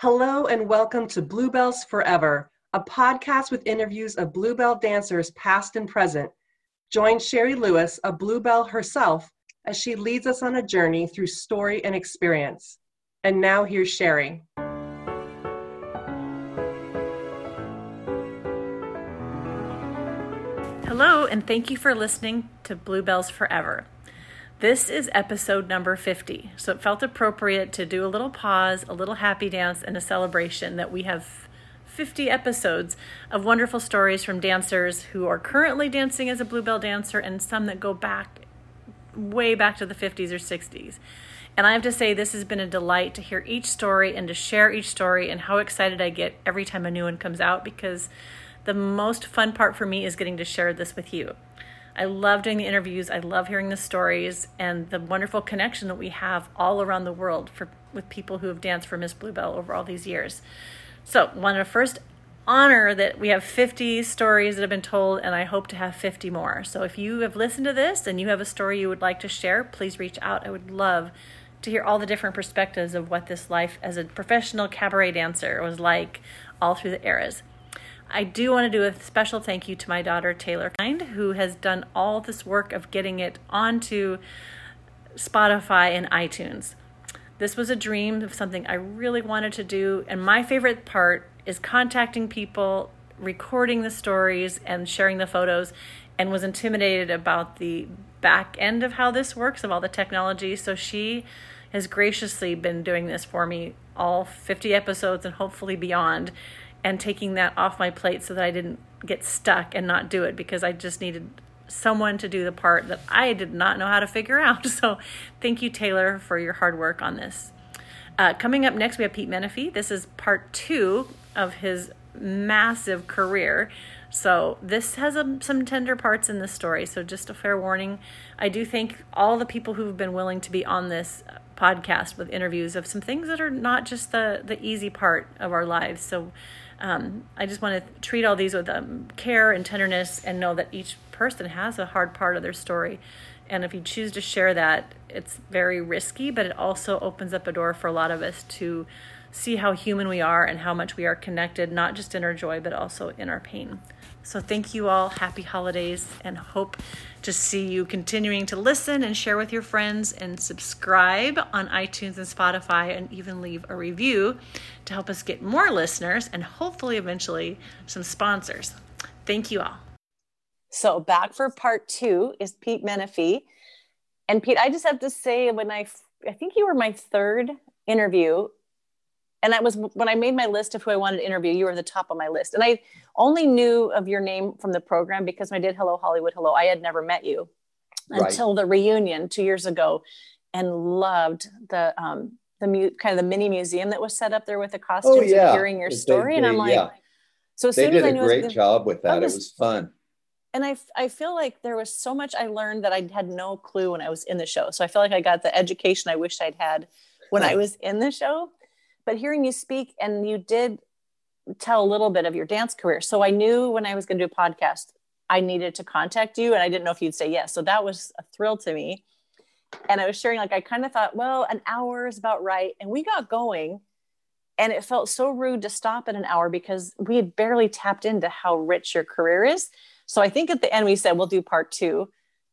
Hello and welcome to Bluebells Forever, a podcast with interviews of Bluebell dancers past and present. Join Sherry Lewis, a Bluebell herself, as she leads us on a journey through story and experience. And now here's Sherry. Hello, and thank you for listening to Bluebells Forever. This is episode number 50, so it felt appropriate to do a little pause, a little happy dance, and a celebration that we have 50 episodes of wonderful stories from dancers who are currently dancing as a Bluebell dancer and some that go back way back to the 50s or 60s. And I have to say, this has been a delight to hear each story and to share each story, and how excited I get every time a new one comes out because the most fun part for me is getting to share this with you. I love doing the interviews. I love hearing the stories and the wonderful connection that we have all around the world for with people who have danced for Miss Bluebell over all these years. So, want to first honor that we have 50 stories that have been told, and I hope to have 50 more. So, if you have listened to this and you have a story you would like to share, please reach out. I would love to hear all the different perspectives of what this life as a professional cabaret dancer was like all through the eras. I do want to do a special thank you to my daughter Taylor Kind, who has done all this work of getting it onto Spotify and iTunes. This was a dream of something I really wanted to do, and my favorite part is contacting people, recording the stories, and sharing the photos, and was intimidated about the back end of how this works, of all the technology. So she has graciously been doing this for me all 50 episodes and hopefully beyond and taking that off my plate so that I didn't get stuck and not do it because I just needed someone to do the part that I did not know how to figure out. So thank you, Taylor, for your hard work on this. Uh, coming up next, we have Pete Menefee. This is part two of his massive career. So this has a, some tender parts in the story. So just a fair warning. I do thank all the people who've been willing to be on this podcast with interviews of some things that are not just the the easy part of our lives. So um, I just want to treat all these with um, care and tenderness and know that each person has a hard part of their story. And if you choose to share that, it's very risky, but it also opens up a door for a lot of us to see how human we are and how much we are connected, not just in our joy, but also in our pain. So, thank you all. Happy holidays and hope to see you continuing to listen and share with your friends and subscribe on iTunes and Spotify and even leave a review to help us get more listeners and hopefully eventually some sponsors. Thank you all. So, back for part two is Pete Menefee. And Pete, I just have to say, when I, I think you were my third interview and that was when I made my list of who I wanted to interview. You were the top of my list, and I only knew of your name from the program because when I did Hello Hollywood Hello, I had never met you right. until the reunion two years ago, and loved the um, the mu- kind of the mini museum that was set up there with the costumes. Oh, yeah. hearing your story, they, and I'm like, yeah. so as they soon did as I knew a great was, job with that. Was, it was fun. And I, I feel like there was so much I learned that I had no clue when I was in the show. So I feel like I got the education I wished I'd had when I was in the show but hearing you speak and you did tell a little bit of your dance career. So I knew when I was going to do a podcast, I needed to contact you and I didn't know if you'd say yes. So that was a thrill to me. And I was sharing, like, I kind of thought, well, an hour is about right. And we got going and it felt so rude to stop at an hour because we had barely tapped into how rich your career is. So I think at the end we said, we'll do part two.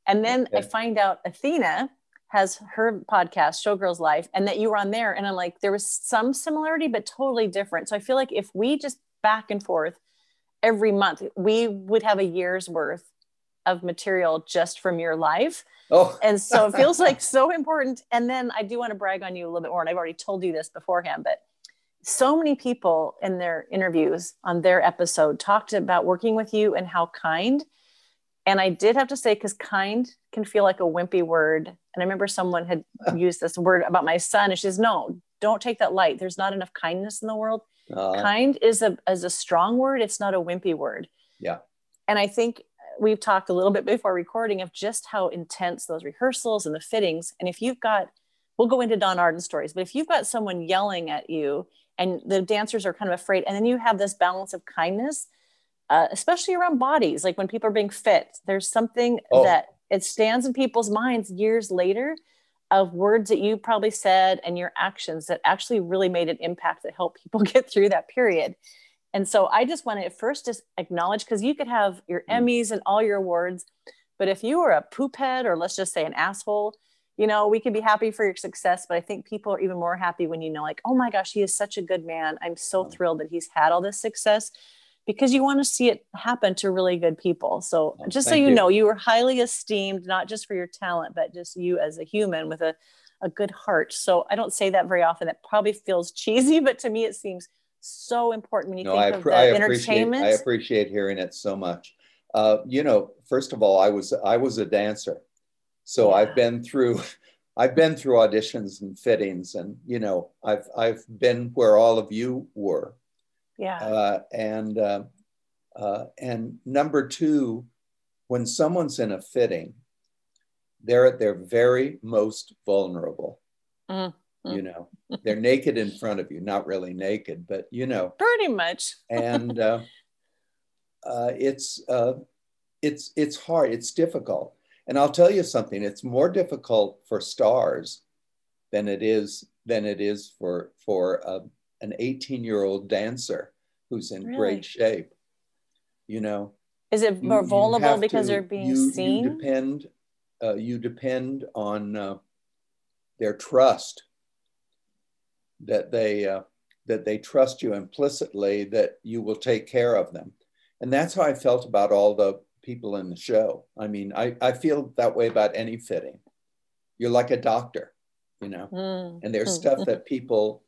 And then okay. I find out Athena has her podcast showgirls life and that you were on there and i'm like there was some similarity but totally different. So i feel like if we just back and forth every month we would have a year's worth of material just from your life. Oh. and so it feels like so important. And then i do want to brag on you a little bit more and i've already told you this beforehand but so many people in their interviews on their episode talked about working with you and how kind and I did have to say, because kind can feel like a wimpy word. And I remember someone had used this word about my son, and she says, No, don't take that light. There's not enough kindness in the world. Uh, kind is a is a strong word, it's not a wimpy word. Yeah. And I think we've talked a little bit before recording of just how intense those rehearsals and the fittings. And if you've got, we'll go into Don Arden stories, but if you've got someone yelling at you and the dancers are kind of afraid, and then you have this balance of kindness, uh, especially around bodies like when people are being fit there's something oh. that it stands in people's minds years later of words that you probably said and your actions that actually really made an impact that helped people get through that period. And so I just want to first just acknowledge because you could have your mm. Emmys and all your awards, but if you were a poop head or let's just say an asshole, you know, we can be happy for your success, but I think people are even more happy when you know, like, oh my gosh, he is such a good man. I'm so mm. thrilled that he's had all this success because you want to see it happen to really good people. So just so you, you, know, you were highly esteemed, not just for your talent, but just you as a human with a, a good heart. So I don't say that very often. That probably feels cheesy, but to me, it seems so important when you no, think I, of the I entertainment. I appreciate hearing it so much. Uh, you know, first of all, I was I was a dancer, so yeah. I've been through. I've been through auditions and fittings, and you know, I've I've been where all of you were yeah. Uh, and uh, uh, and number two, when someone's in a fitting, they're at their very most vulnerable. Mm-hmm. You know, they're naked in front of you, not really naked, but you know, pretty much. and uh, uh, it's uh, it's it's hard. It's difficult. And I'll tell you something. It's more difficult for stars than it is than it is for for uh, an 18 year old dancer who's in really? great shape. You know, is it more you, vulnerable you because to, they're being you, seen? You depend, uh, you depend on uh, their trust that they uh, that they trust you implicitly that you will take care of them, and that's how I felt about all the people in the show. I mean, I, I feel that way about any fitting. You're like a doctor, you know, mm. and there's mm. stuff that people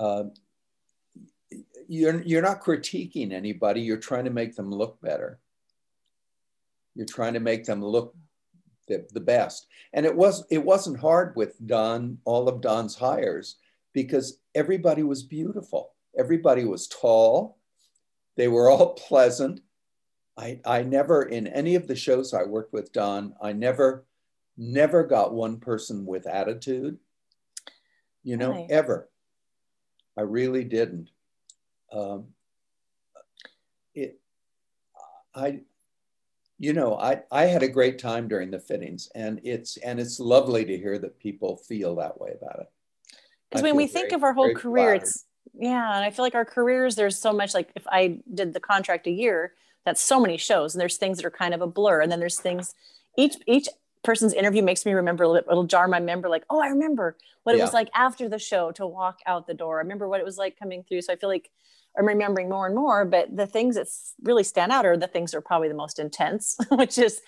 uh, you're you're not critiquing anybody. You're trying to make them look better. You're trying to make them look the, the best. And it was it wasn't hard with don all of don's hires because everybody was beautiful. Everybody was tall. They were all pleasant. I i never in any of the shows i worked with don i never never got one person with attitude you know right. ever i really didn't um, it, I, you know, I, I had a great time during the fittings and it's, and it's lovely to hear that people feel that way about it. Because when we very, think of our whole career, flattered. it's, yeah. And I feel like our careers, there's so much, like if I did the contract a year, that's so many shows and there's things that are kind of a blur. And then there's things, each, each person's interview makes me remember a little, it'll jar my member like, oh, I remember what it yeah. was like after the show to walk out the door. I remember what it was like coming through. So I feel like I'm remembering more and more, but the things that really stand out are the things that are probably the most intense, which is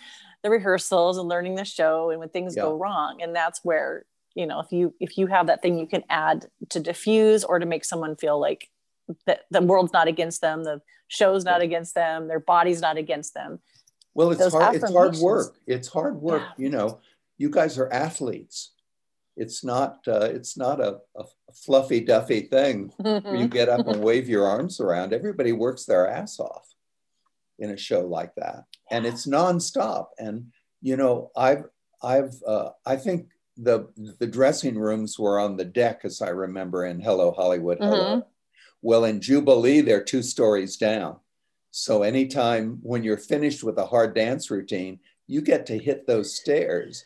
the rehearsals and learning the show and when things yeah. go wrong. And that's where, you know, if you if you have that thing you can add to diffuse or to make someone feel like that the world's not against them, the show's not yeah. against them, their body's not against them. Well, it's hard, it's hard work. It's hard work. Yeah. You know, you guys are athletes it's not uh, it's not a, a, fluffy duffy thing where you get up and wave your arms around everybody works their ass off in a show like that and it's nonstop and you know i've i've uh, i think the the dressing rooms were on the deck as i remember in hello hollywood hello mm-hmm. well in jubilee they're two stories down so anytime when you're finished with a hard dance routine you get to hit those stairs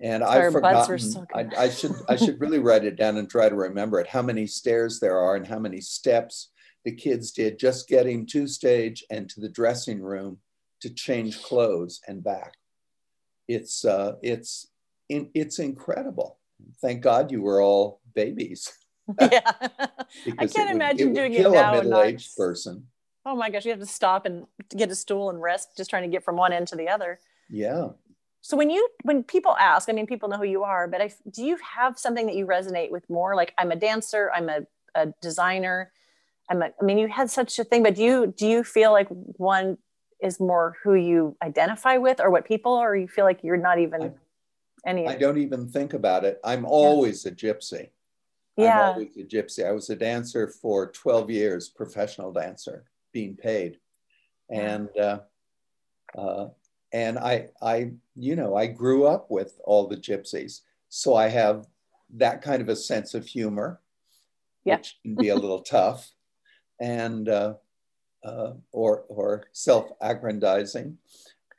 and I've forgotten. So I, I, should I should really write it down and try to remember it. How many stairs there are and how many steps the kids did just getting to stage and to the dressing room to change clothes and back. It's uh, it's in, it's incredible. Thank God you were all babies. yeah, I can't imagine it doing it now. A middle-aged person. Oh my gosh, you have to stop and get a stool and rest, just trying to get from one end to the other. Yeah, so when you when people ask, I mean, people know who you are, but I, do you have something that you resonate with more? Like I'm a dancer, I'm a, a designer, I'm a, I mean, you had such a thing, but do you do you feel like one is more who you identify with, or what people, or you feel like you're not even I, any? I don't even think about it. I'm always yeah. a gypsy. Yeah. I'm always a gypsy. I was a dancer for 12 years, professional dancer, being paid, and. Uh, uh, and I, I, you know, I grew up with all the gypsies, so I have that kind of a sense of humor, yep. which can be a little tough, and uh, uh, or or self-aggrandizing,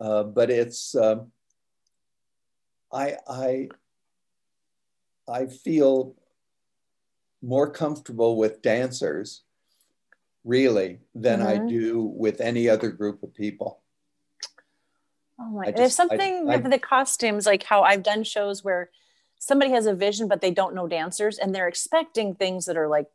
uh, but it's um, I I I feel more comfortable with dancers really than Mhm. I do with any other group of people. Oh my! I There's just- I- something I- with the costumes, like how I've done shows where somebody has a vision, but they don't know dancers, and they're expecting things that are like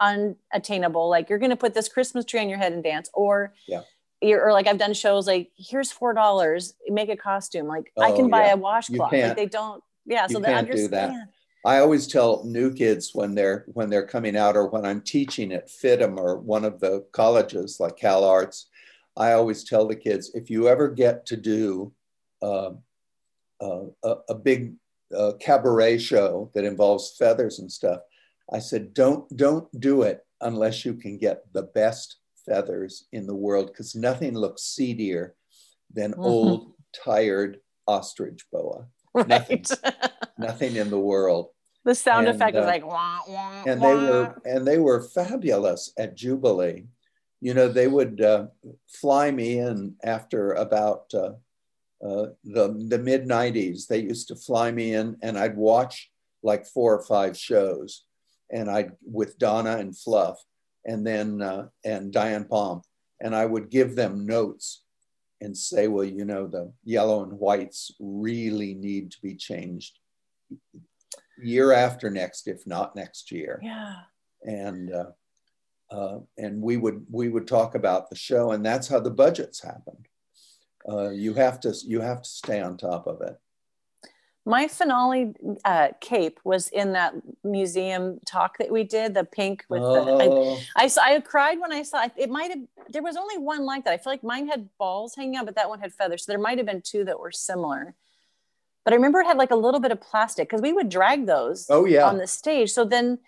unattainable. Like you're going to put this Christmas tree on your head and dance, or Yeah. You're, or like I've done shows like here's four dollars, make a costume. Like I Oh, can buy yeah. a washcloth. Like they don't. Yeah, so they can't do that. understand. I always tell new kids when they're when they're coming out or when I'm teaching at FIDM or one of the colleges like Cal Arts, I always tell the kids if you ever get to do uh, uh, a, a big uh, cabaret show that involves feathers and stuff, I said don't don't do it unless you can get the best feathers in the world because nothing looks seedier than Mhm. old tired ostrich boa. Right. Nothing in the world the sound And, effect is uh, like wah, wah, and they were and they were fabulous at Jubilee. You know, they would uh, fly me in after about uh, uh, the the mid '90s. They used to fly me in, and I'd watch like four or five shows, and I'd with Donna and Fluff, and then uh, and Diane Palm, and I would give them notes and say, well, you know, the yellow and whites really need to be changed year after next, if not next year Yeah. and uh, uh, and we would we would talk about the show, and that's how the budgets happened. Uh, you have to you have to stay on top of it. My finale uh, cape was in that museum talk that we did, the pink with the. I, Oh, I, saw- I cried when I saw it. It might have. There was only one like that. I feel like mine had balls hanging out, but that one had feathers. So there might have been two that were similar. But I remember it had like a little bit of plastic because we would drag those oh yeah, on the stage. So then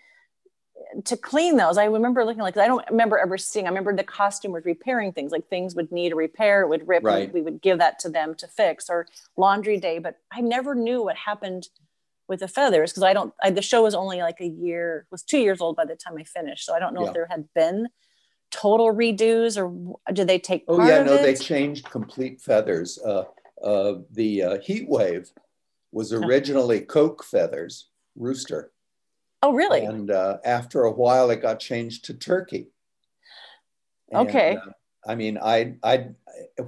to clean those, I remember looking like I don't remember ever seeing. I remember the costume was repairing things, like things would need a repair, it would rip, Right. and we would give that to them to fix or laundry day. But I never knew what happened with the feathers because I don't. I, the show was only like a year, was two years old by the time I finished. So I don't know Yeah. if there had been total redos or did they take oh yeah. No, it? they changed complete feathers. Uh, uh, the uh, heat wave was originally coque feathers, rooster, oh, really? and uh, after a while it got changed to turkey. And, Okay. uh, I mean, I, I,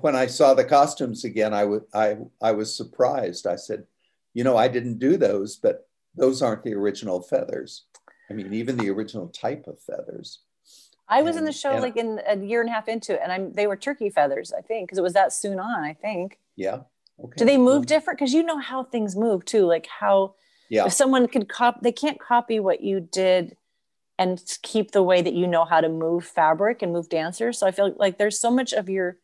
when I saw the costumes again, I was, I, I was surprised. I said, you know, I didn't do those, but those aren't the original feathers. I mean, even the original type of feathers. I was in the show like in a year and a half into it, and I'm they were turkey feathers, I think, because it was that soon on. I think. Yeah. Okay. Do they move Well, different? Because you know how things move too. Like how Yeah. if someone could cop, they can't copy what you did and keep the way that you know how to move fabric and move dancers. So I feel like there's so much of your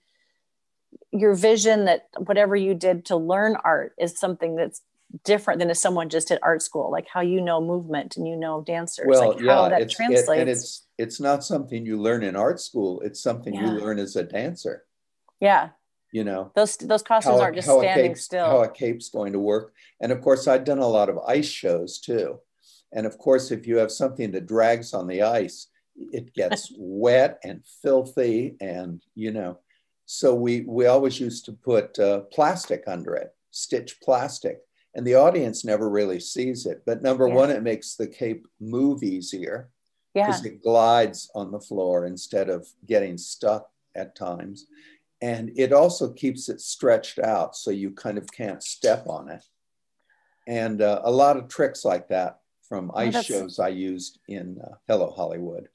your vision that whatever you did to learn art is something that's different than if someone just did art school. Like how you know movement and you know dancers. Well, like yeah, how that it's, it- translates. and it's it's not something you learn in art school. It's something Yeah. you learn as a dancer. yeah, You know, those those costumes aren't just standing cape's- still. How a cape's going to work. And of course, I'd done a lot of ice shows too. And of course, if you have something that drags on the ice, it gets wet and filthy, and you know. So we we always used to put uh, plastic under it, stitch plastic, and the audience never really sees it. But number Yeah. one, it makes the cape move easier yeah. because it glides on the floor instead of getting stuck at times. And it also keeps it stretched out so you kind of can't step on it. And uh, a lot of tricks like that from ice that's- shows I used in uh, Hello Hollywood.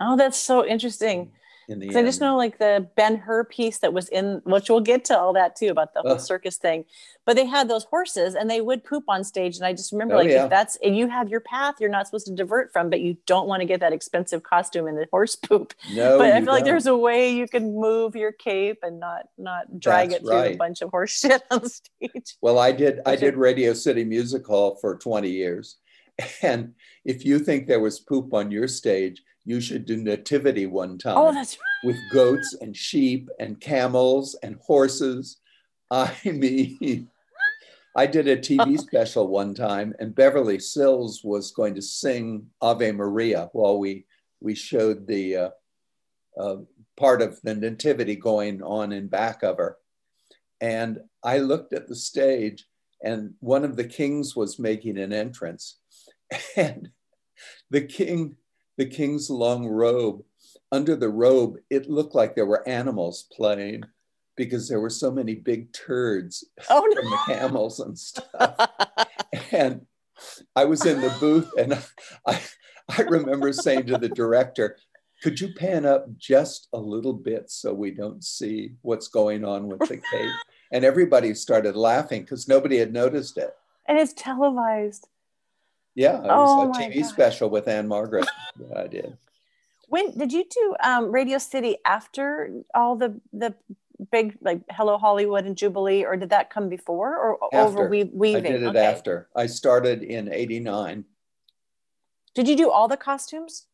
Oh, that's so interesting. In the 'Cause I just know like the Ben Hur piece that was in, which we'll get to all that too about the whole circus thing. But they had those horses and they would poop on stage. And I just remember Oh, like yeah. if that's and you have your path you're not supposed to divert from, but you don't want to get that expensive costume in the horse poop. no, but I feel like don't. there's a way you can move your cape and not not drag That's it through a bunch of horse shit on stage. Well, I did. I did Radio City Music Hall for 20 years, and if you think there was poop on your stage, you should do Nativity one time. Oh, that's with goats and sheep and camels and horses. I mean, I did a TV special one time, and Beverly Sills was going to sing Ave Maria while we we showed the uh, uh, part of the nativity going on in back of her. And I looked at the stage, and one of the kings was making an entrance, and the king, the king's long robe, under the robe, it looked like there were animals playing because there were so many big turds Oh no. from the camels and stuff. and I was in the booth and I, I remember saying to the director, could you pan up just a little bit so we don't see what's going on with the cake? And everybody started laughing because nobody had noticed it. and it's televised. Yeah, it was Oh a TV God. special with Ann-Margret that I did. When did you do um, Radio City after all the the big like Hello Hollywood and Jubilee, or did that come before or over After. we- I did it Okay. after. I started in 89. Did you do all the costumes?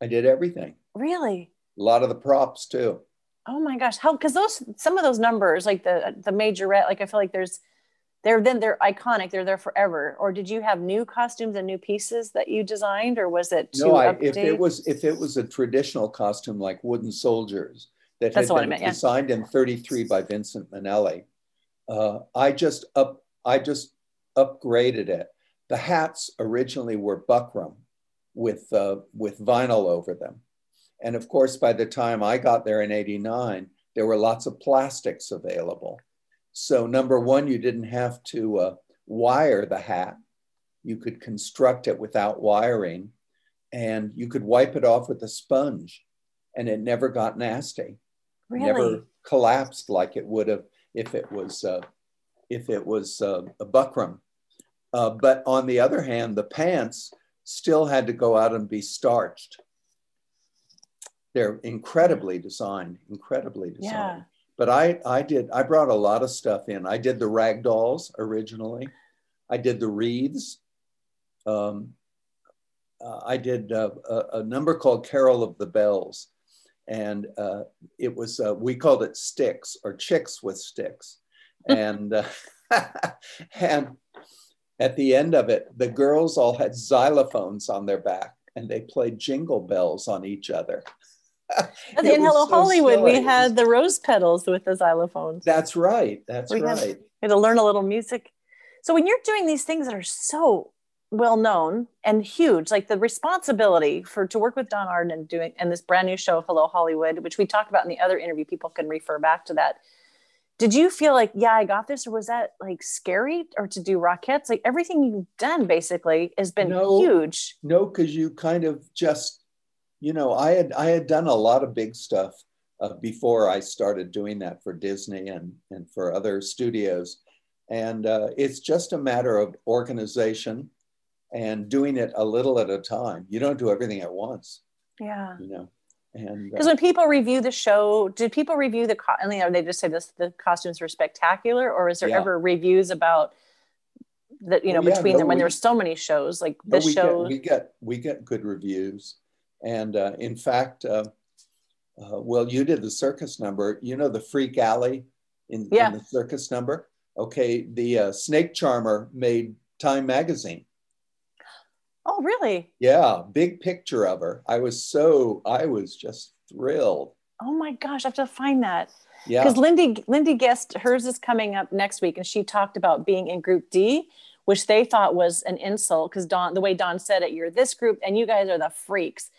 I did everything. Really? A lot of the props too. Oh my gosh! How? Because those some of those numbers, like the the majorette, like I feel like there's they're then they're iconic. They're there forever. Or did you have new costumes and new pieces that you designed, or was it No, I, if it was if it was a traditional costume like wooden soldiers that That's had been meant, yeah. designed in 33 by Vincent Minnelli, uh, I just up I just upgraded it. The hats originally were buckram with uh, with vinyl over them, and of course by the time I got there in '89, there were lots of plastics available. So number one, you didn't have to uh, wire the hat; you could construct it without wiring and you could wipe it off with a sponge and it never got nasty. Really? never collapsed like it would have if it was uh, if it was uh, a buckram. Uh, but on the other hand the pants still had to go out and be starched. They're incredibly designed incredibly designed. But I, I did i brought a lot of stuff in. I did the rag dolls originally. I did the wreaths. Um, uh, I did uh, a, a number called Carol of the Bells, and uh, it was uh, we called it sticks or chicks with sticks, and uh, and at the end of it, the girls all had xylophones on their back, and they played jingle bells on each other. And in Hello so Hollywood, we had the rose petals with the xylophones. That's right. That's We had- right. We had to learn a little music. So when you're doing these things that are so well known and huge, like the responsibility for to work with Don Arden and doing and this brand new show Hello Hollywood, which we talked about in the other interview, people can refer back to that. Did you feel like, yeah, I got this, or was that like scary, or to do Rockettes? Like everything you've done basically has been No. huge. No, because you kind of just, you know, I had I had done a lot of big stuff uh, before I started doing that for Disney and and for other studios, and uh, it's just a matter of organization and doing it a little at a time. You don't do everything at once, Yeah. you know. And Because uh, when people review the show, did people review the co- I mean, are they just say this the costumes were spectacular, or is there Yeah. ever reviews about that you know Oh, yeah, between no, them when we- there's so many shows like this we show? get we get we get good reviews, and uh, in fact, uh, uh, well, you did the circus number. You know the Freak Alley in, Yeah. in the circus number. Okay, the uh, Snake Charmer made Time magazine. oh, really? Yeah, big picture of her. I was so I was just thrilled. Oh my gosh, I have to find that Yeah, because Lindy Lindy guest hers is coming up next week, and she talked about being in Group D, which they thought was an insult because Don the way Don said it, you're this group and you guys are the freaks.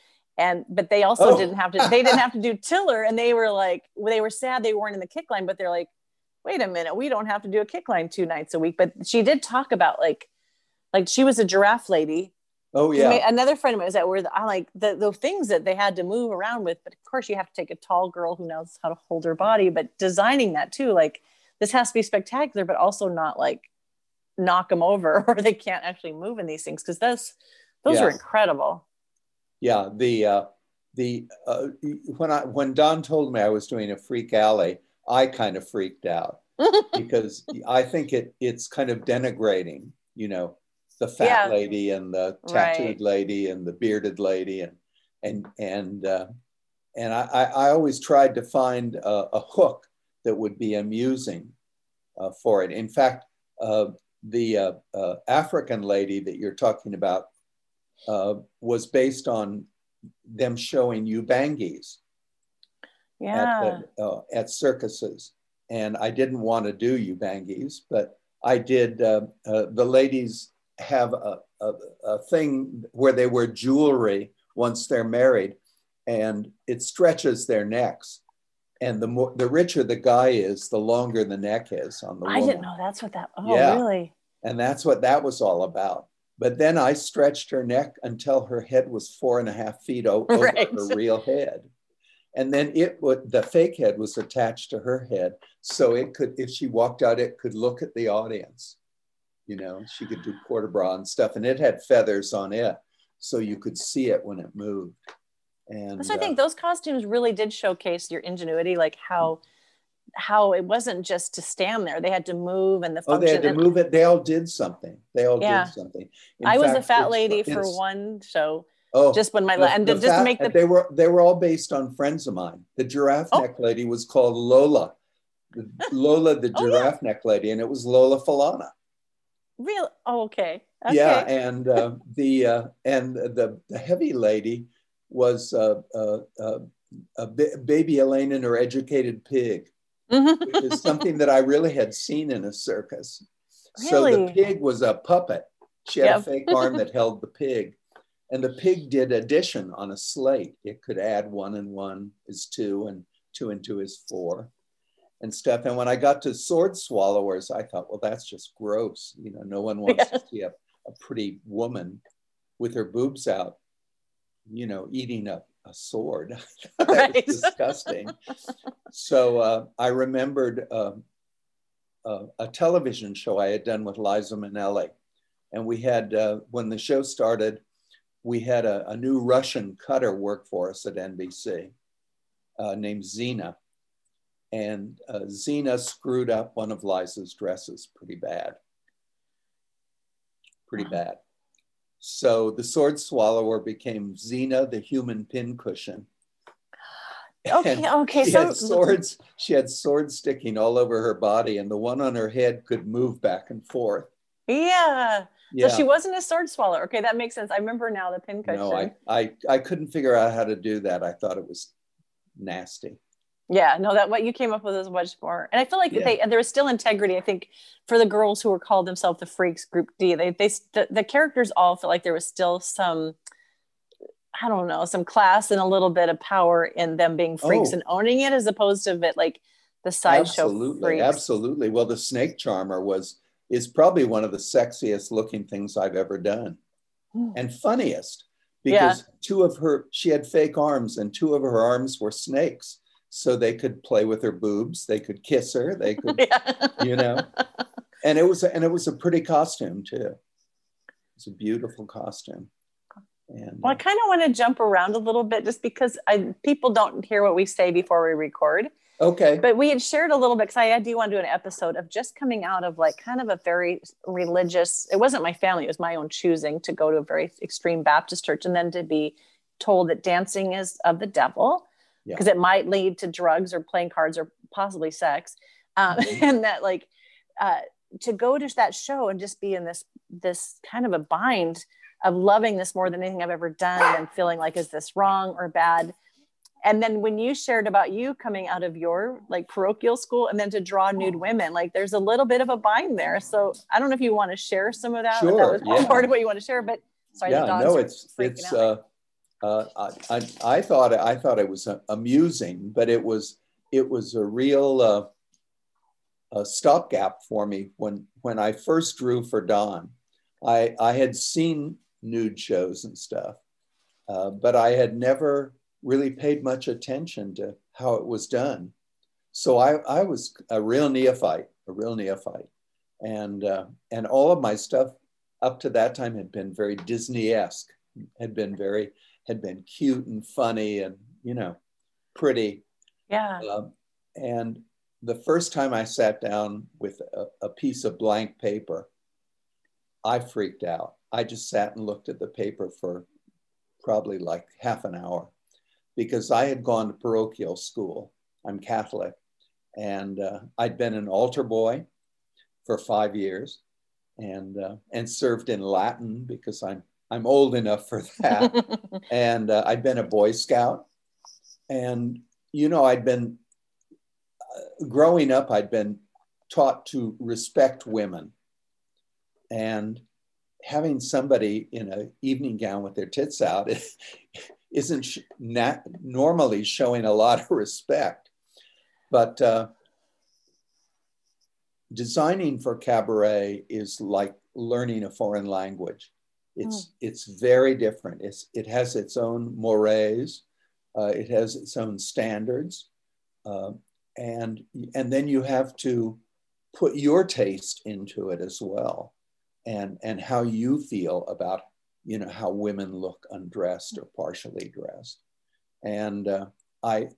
And but they also Oh. didn't have to they didn't have to do Tiller, and they were like they were sad they weren't in the kick line, but they're like, wait a minute, we don't have to do a kick line two nights a week. But she did talk about like like she was a giraffe lady oh yeah. yeah, another friend of mine was that where the, I like the, the things that they had to move around with, but of course you have to take a tall girl who knows how to hold her body, but designing that too, like this has to be spectacular, but also not like knock them over or they can't actually move in these things. Cause those, those Yeah. are incredible. Yeah. The uh, the uh, when I when Don told me I was doing a Freak Alley, I kind of freaked out. because I think it it's kind of denigrating, you know, the fat Yeah. lady and the Right. tattooed lady and the bearded lady and and and uh, and I, I I always tried to find a, a hook that would be amusing uh, for it. In fact, uh, the uh, uh, African lady that you're talking about uh, was based on them showing Ubangis yeah. at, the, uh, at circuses. And I didn't want to do Ubangis, but I did. Uh, uh, the ladies have a, a, a thing where they wear jewelry once they're married, and it stretches their necks. And the more the richer the guy is, the longer the neck is on the Woman. I didn't know that's what that. Oh, Yeah. really? And that's what that was all about. But then I stretched her neck until her head was four and a half feet over Right. her real head. And then it would, the fake head was attached to her head. So it could, if she walked out, it could look at the audience. You know, she could do de bras and stuff. And it had feathers on it. So you could see it when it moved. And So I uh, think those costumes really did showcase your ingenuity, like how how it wasn't just to stand there; they had to move and the Oh, they had to move it. They all did something. They all Yeah. did something. In I was a fat lady for one show, Oh, just when my The- and the just to fat- make the they were they were all based on friends of mine. The giraffe Oh. neck lady was called Lola, Lola the Oh, yeah. giraffe neck lady, and it was Lola Falana. real. Oh, okay. okay. Yeah, and uh, the uh, and the the heavy lady was uh, uh, uh, a ba- baby Elaine and her educated pig, Which is something that I really had seen in a circus. So the pig was a puppet. She had Yep. a fake arm that held the pig. And the pig did addition on a slate. It could add one and one is two, and two and two is four, and stuff. And when I got to sword swallowers, I thought, well, that's just gross. You know, no one wants Yeah. to see a, a pretty woman with her boobs out, you know, eating a, a sword. that Right. was disgusting. so uh, I remembered um, uh, a television show I had done with Liza Minnelli. And we had, uh, when the show started, we had a, a new Russian cutter work for us at NBC uh, named Zena. And uh, Zena screwed up one of Liza's dresses pretty bad. Pretty Wow. bad. So the sword swallower became Xena, the human pincushion. Okay, And okay, She so- had swords. She had swords sticking all over her body, and the one on her head could move back and forth. Yeah. Yeah. So she wasn't a sword swallower. Okay, that makes sense. I remember now the pincushion. no, I, I, I couldn't figure out how to do that. I thought it was nasty. Yeah, no, that what you came up with is much more. And I feel like Yeah. they and there was still integrity. I think for the girls who were called themselves the freaks, Group D, they they the, the characters all felt like there was still some, I don't know, some class and a little bit of power in them being freaks Oh. and owning it, as opposed to it like the sideshow absolutely, freaks. absolutely. Well, the snake charmer was is probably one of the sexiest looking things I've ever done, Hmm. and funniest because two of her she had fake arms, and two of her arms were snakes, so they could play with her boobs, they could kiss her, they could, yeah. you know, and it was and it was a pretty costume too. It's a beautiful costume, and Well, I uh, kind of want to jump around a little bit just because I people don't hear what we say before we record. okay, But we had shared a little bit because I do want to do an episode of just coming out of like kind of a very religious. It wasn't my family; it was my own choosing to go to a very extreme Baptist church, and then to be told that dancing is of the devil Yeah. because it might lead to drugs or playing cards or possibly sex, um, Mhm. and that like uh, to go to that show and just be in this this kind of a bind of loving this more than anything I've ever done and feeling like is this wrong or bad and then when you shared about you coming out of your like parochial school and then to draw nude women like there's a little bit of a bind there so i don't know if you want to share some of that Sure, that was yeah. part of what you want to share but sorry the yeah, dogs no, it's it's. Uh, uh, I, I thought I thought it was uh, amusing, but it was it was a real uh, a stopgap for me when when I first drew for Don. I I had seen nude shows and stuff, uh, but I had never really paid much attention to how it was done. So I I was a real neophyte, a real neophyte, and uh, and all of my stuff up to that time had been very Disney-esque, had been very had been cute and funny and you know pretty. yeah Um, and the first time I sat down with a, a piece of blank paper, I freaked out. I just sat and looked at the paper for probably like half an hour because I had gone to parochial school. I'm Catholic, and uh, I'd been an altar boy for five years, and uh, and served in Latin because I'm I'm old enough for that and uh, I'd been a Boy Scout, and you know I'd been uh, growing up. I'd been taught to respect women, and having somebody in an evening gown with their tits out isn't sh- normally showing a lot of respect. But uh, designing for cabaret is like learning a foreign language. It's mm. it's very different. It's it has its own mores, uh, it has its own standards, uh, and and then you have to put your taste into it as well, and and how you feel about you know how women look undressed or partially dressed, and uh, I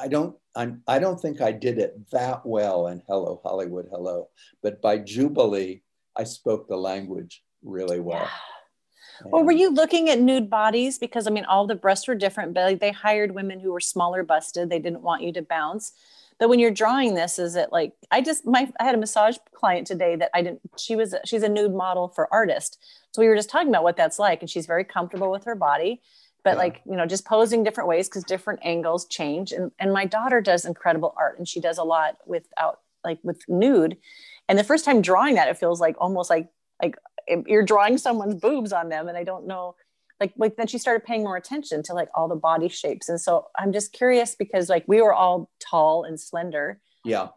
I don't I'm, I don't think I did it that well in Hello Hollywood Hello, but by Jubilee I spoke the language really well. Well, were you looking at nude bodies? Because I mean, all the breasts were different, but they hired women who were smaller busted. They didn't want you to bounce. But when you're drawing this, is it like I just my I had a massage client today that I didn't. She was she's a nude model for artist, so we were just talking about what that's like, and she's very comfortable with her body. But yeah. like you know, just posing different ways because different angles change. And and my daughter does incredible art, and she does a lot without like with nude. And the first time drawing that, it feels like almost like like you're drawing someone's boobs on them and i don't know like like then she started paying more attention to like all the body shapes. And so i'm just curious because like we were all tall and slender. Yeah.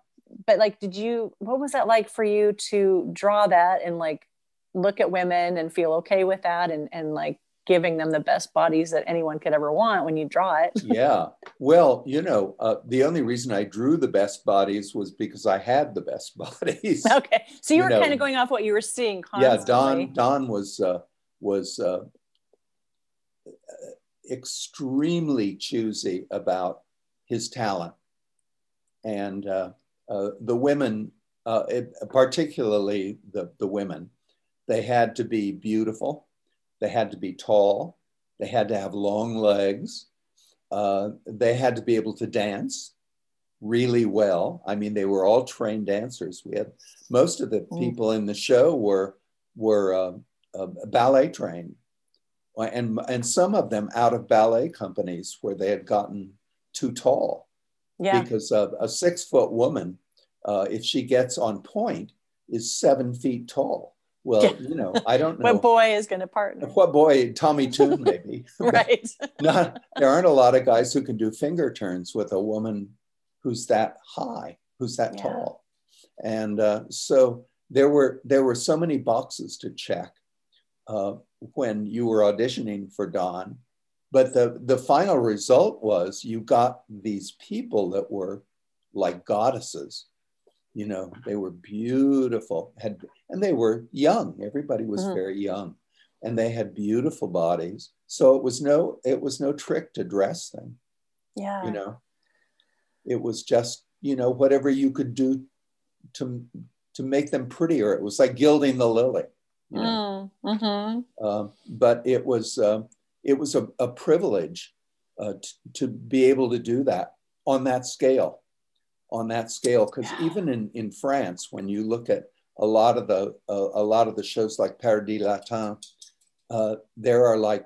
But like did you what was that like for you to draw that and like look at women and feel okay with that and and like giving them the best bodies that anyone could ever want when you draw it. yeah. Well, you know, uh, the only reason I drew the best bodies was because I had the best bodies. Okay. So you, you were know, kind of going off what you were seeing constantly. Yeah. Don, Don was, uh, was uh, extremely choosy about his talent. And uh, uh, the women, uh, it, particularly the, the women, they had to be beautiful they had to be tall. They had to have long legs. Uh, they had to be able to dance really well. I mean, they were all trained dancers. We had most of the mm. people in the show were were uh, uh, ballet trained, and and some of them out of ballet companies where they had gotten too tall. Yeah. Because a six foot woman, uh, if she gets on point, is seven feet tall. Well, yeah. you know, I don't know what boy is going to partner. What boy? Tommy Tune, maybe. right. Not there aren't a lot of guys who can do finger turns with a woman who's that high, who's that yeah. tall, and uh, so there were there were so many boxes to check uh, when you were auditioning for Don, but the the final result was you got these people that were like goddesses you know they were beautiful had and they were young. Everybody was mm-hmm. very young. And they had beautiful bodies. So it was no it was no trick to dress them yeah. you know? It was just you know whatever you could do to to make them prettier. It was like gilding the lily you know? mm, mm-hmm. but it was uh, it was a, a privilege uh, t- to be able to do that on that scale on that scale. Because even in, in France, when you look at a lot of the uh, a lot of the shows like Paradis Latin, uh, there are like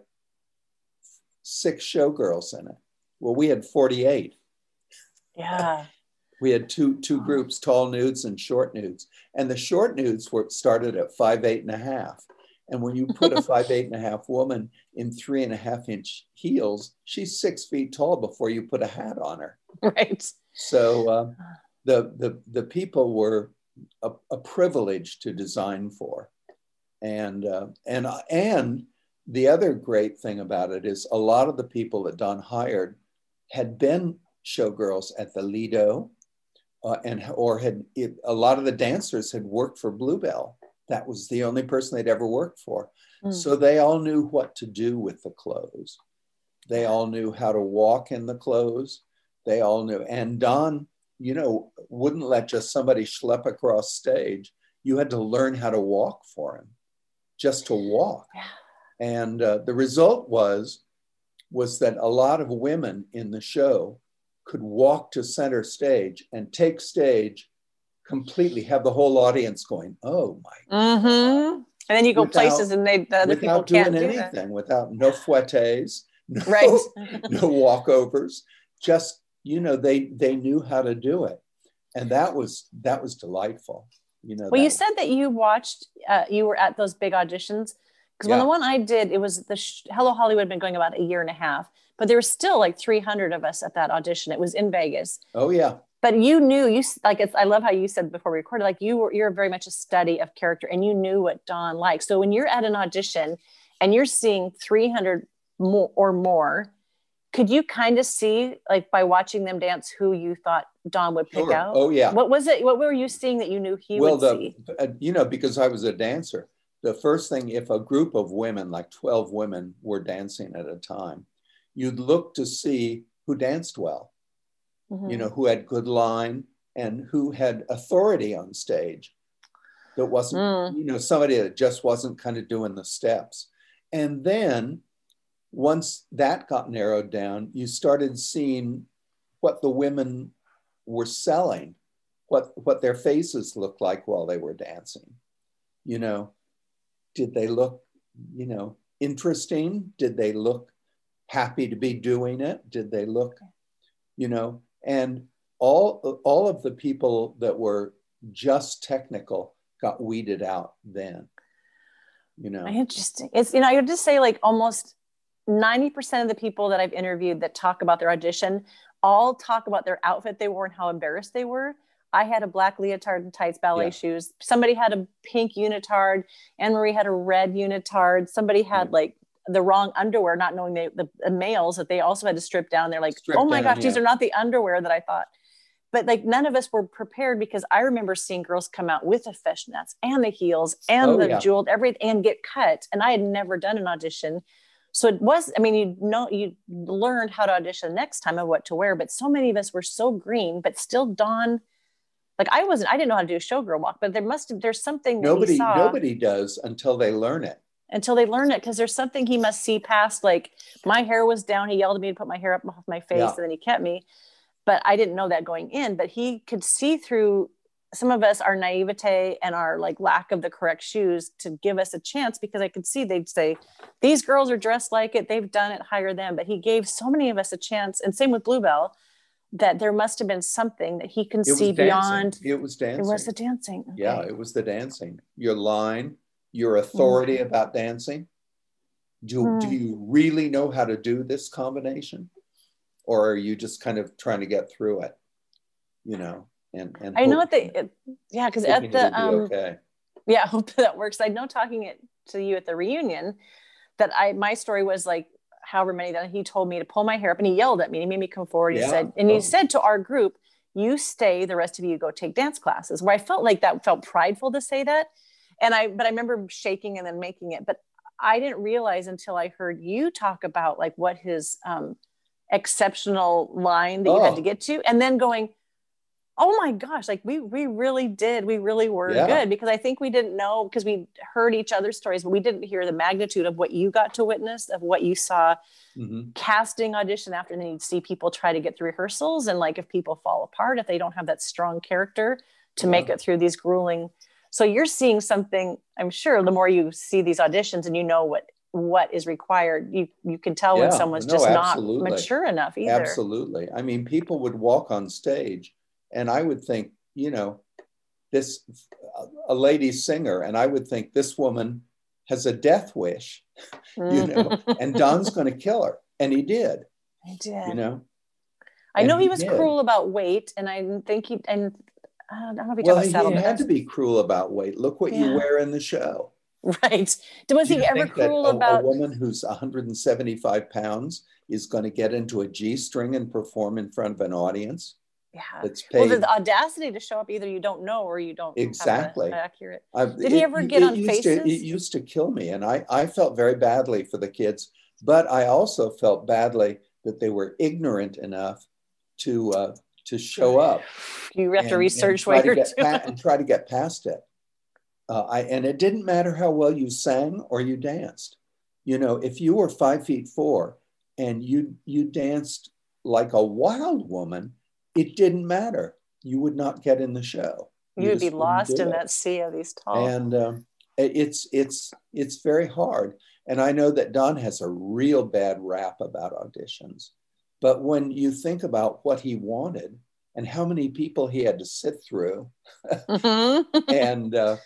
six showgirls in it. Well, we had 48. Yeah. We had two two groups, tall nudes and short nudes. And the short nudes were started at five, eight and a half. And when you put a five, eight and a half woman in three and a half inch heels, she's six feet tall before you put a hat on her. Right. So uh, the, the, the people were a, a, privilege to design for. And, uh, and, and the other great thing about it is a lot of the people that Don hired had been showgirls at the Lido, uh, and or had it, a lot of the dancers had worked for Bluebell. That was the only person they'd ever worked for. Mm. So they all knew what to do with the clothes. They all knew how to walk in the clothes. They all knew. And Don, you know, wouldn't let just somebody schlep across stage. You had to learn how to walk for him, just to walk. And uh, the result was was that a lot of women in the show could walk to center stage and take stage completely, have the whole audience going, "Oh my!" Mm-hmm. And then you go without, places, and they the other people can't do anything, that. without no fouettes, no, right. no walkovers, just you know they they knew how to do it and that was that was delightful you know Well, you said that you watched, uh, you were at those big auditions. Because when the one I did, it was the sh- Hello Hollywood had been going about a year and a half, but there was still like 300 of us at that audition. It was in Vegas. oh yeah But you knew you like it's. I love how you said before we recorded, like you were you're very much a study of character, and you knew what Don liked. So when you're at an audition, and you're seeing 300 more or more, could you kind of see like by watching them dance who you thought Don would pick Sure. out? oh yeah What was it? What were you seeing that you knew he well would the see? uh, you know because i was a dancer the first thing if a group of women like 12 women were dancing at a time you'd look to see who danced well Mhm. you know who had good line and who had authority on stage that wasn't Mm. you know somebody that just wasn't kind of doing the steps and then once that got narrowed down you started seeing what the women were selling what what their faces looked like while they were dancing. You know did they look you know interesting? Did they look happy to be doing it? Did they look you know and all all of the people that were just technical got weeded out then you know. Interesting. It's you know, I would just say like almost 90% of the people that I've interviewed that talk about their audition all talk about their outfit they wore and how embarrassed they were. I had a black leotard and tights ballet Yeah. shoes. Somebody had a pink unitard. Anne Marie had a red unitard. Somebody had Mm. like the wrong underwear, not knowing they, the, the males that they also had to strip down. They're like, Strip oh my down, gosh, these are not the underwear that I thought. But like none of us were prepared because I remember seeing girls come out with the fishnets and the heels and Oh, the yeah. jeweled everything and get cut. And I had never done an audition. So it was, I mean, you know, you learned how to audition next time of what to wear, but so many of us were so green, but still Don, like I wasn't, I didn't know how to do a showgirl walk, but there must have, there's something nobody saw nobody does until they learn it until they learn it. Cause there's something he must see past, like my hair was down. He yelled at me to put my hair up off my face Yeah. and then he kept me, but I didn't know that going in, but he could see through some of us, our naivete and our like lack of the correct shoes to give us a chance because I could see they'd say, these girls are dressed like it. They've done it, hire them. But he gave so many of us a chance. And same with Bluebell, that there must have been something that he can see dancing. beyond. it was dancing It was the dancing. yeah it was the dancing your line your authority about dancing do, Hmm. do you really know how to do this combination or are you just kind of trying to get through it you know and and I know hope- what they, yeah, because at the, um, okay yeah i hope that works i know talking it to you at the reunion that i my story was like however many that he told me to pull my hair up and he yelled at me he made me come forward he Yeah. said and he Oh. said to our group you stay the rest of you go take dance classes where i felt like that felt prideful to say that and i but i remember shaking and then making it but i didn't realize until i heard you talk about like what his um exceptional line that you had Oh. to get to and then going oh my gosh like we we really did we really were Yeah. good because i think we didn't know because we heard each other's stories but we didn't hear the magnitude of what you got to witness of what you saw Mhm. casting audition after and then you'd see people try to get through rehearsals and like if people fall apart if they don't have that strong character to make it through these grueling so you're seeing something i'm sure the more you see these auditions and you know what what is required you you can tell when someone's No, just absolutely. not mature enough either Absolutely. I mean, people would walk on stage, and I would think, you know, this a lady singer, and I would think this woman has a death wish, you know, mm. and Don's going to kill her, and he did, I did. you know. I And know he he was did. cruel about weight, and I think he and uh, I don't know if he Well, he, he had to be cruel about weight. Look what Yeah. you wear in the show. right. Was he ever cruel a, about? a woman who's 175 pounds is going to get into a G-string and perform in front of an audience yeah. that's Well, the audacity to show up either you don't know or you don't Exactly. accurate. I've- Did he ever get on used to- Faces? it used to kill me, and I, I felt very badly for the kids, but I also felt badly that they were ignorant enough to uh, to show up. You have to research and try what to you're doing. pa- and try to get past it. Uh, I, and it didn't matter how well you sang or you danced. You know, if you were five feet four and you you danced like a wild woman, it didn't matter. You would not get in the show. You would be lost in it that sea of these tall. and um, it's it's it's very hard and i know that don has a real bad rap about auditions but when you think about what he wanted and how many people he had to sit through. Mhm. and, uh,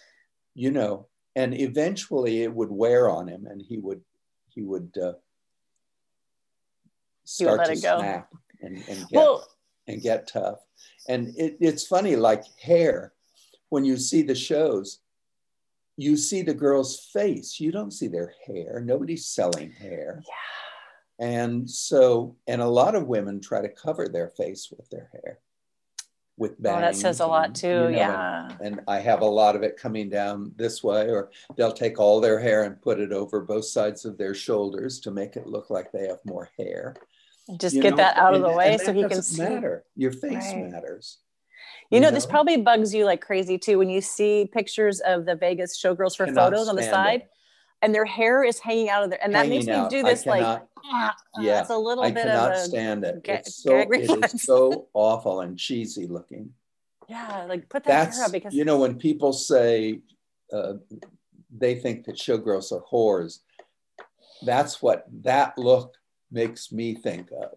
you know, and eventually it would wear on him and he would, he would uh, He would start let to it go. snap and, and get well, and get tough. And it, it's funny, like hair, when you see the shows, you see the girl's face. You don't see their hair. Nobody's selling hair. yeah. And so, and a lot of women try to cover their face with their hair, with Oh, bangs. that says a lot too. you know, and- yeah. And I have a lot of it coming down this way, or they'll take all their hair and put it over both sides of their shoulders to make it look like they have more hair. Just you get know? that out of the way so he can see. matter. Your face Right. matters. You know, this probably bugs you like crazy too when you see pictures of the Vegas showgirls for photos on the side, it. and their hair is hanging out of there, and that makes Hanging me do this like, cannot- ah, ah, yeah, it's a little I bit cannot of a stand it. ga- it's so it is so awful and cheesy looking. yeah, like put that hair That's up because you know when people say uh, they think that showgirls are whores. That's what that look makes me think of.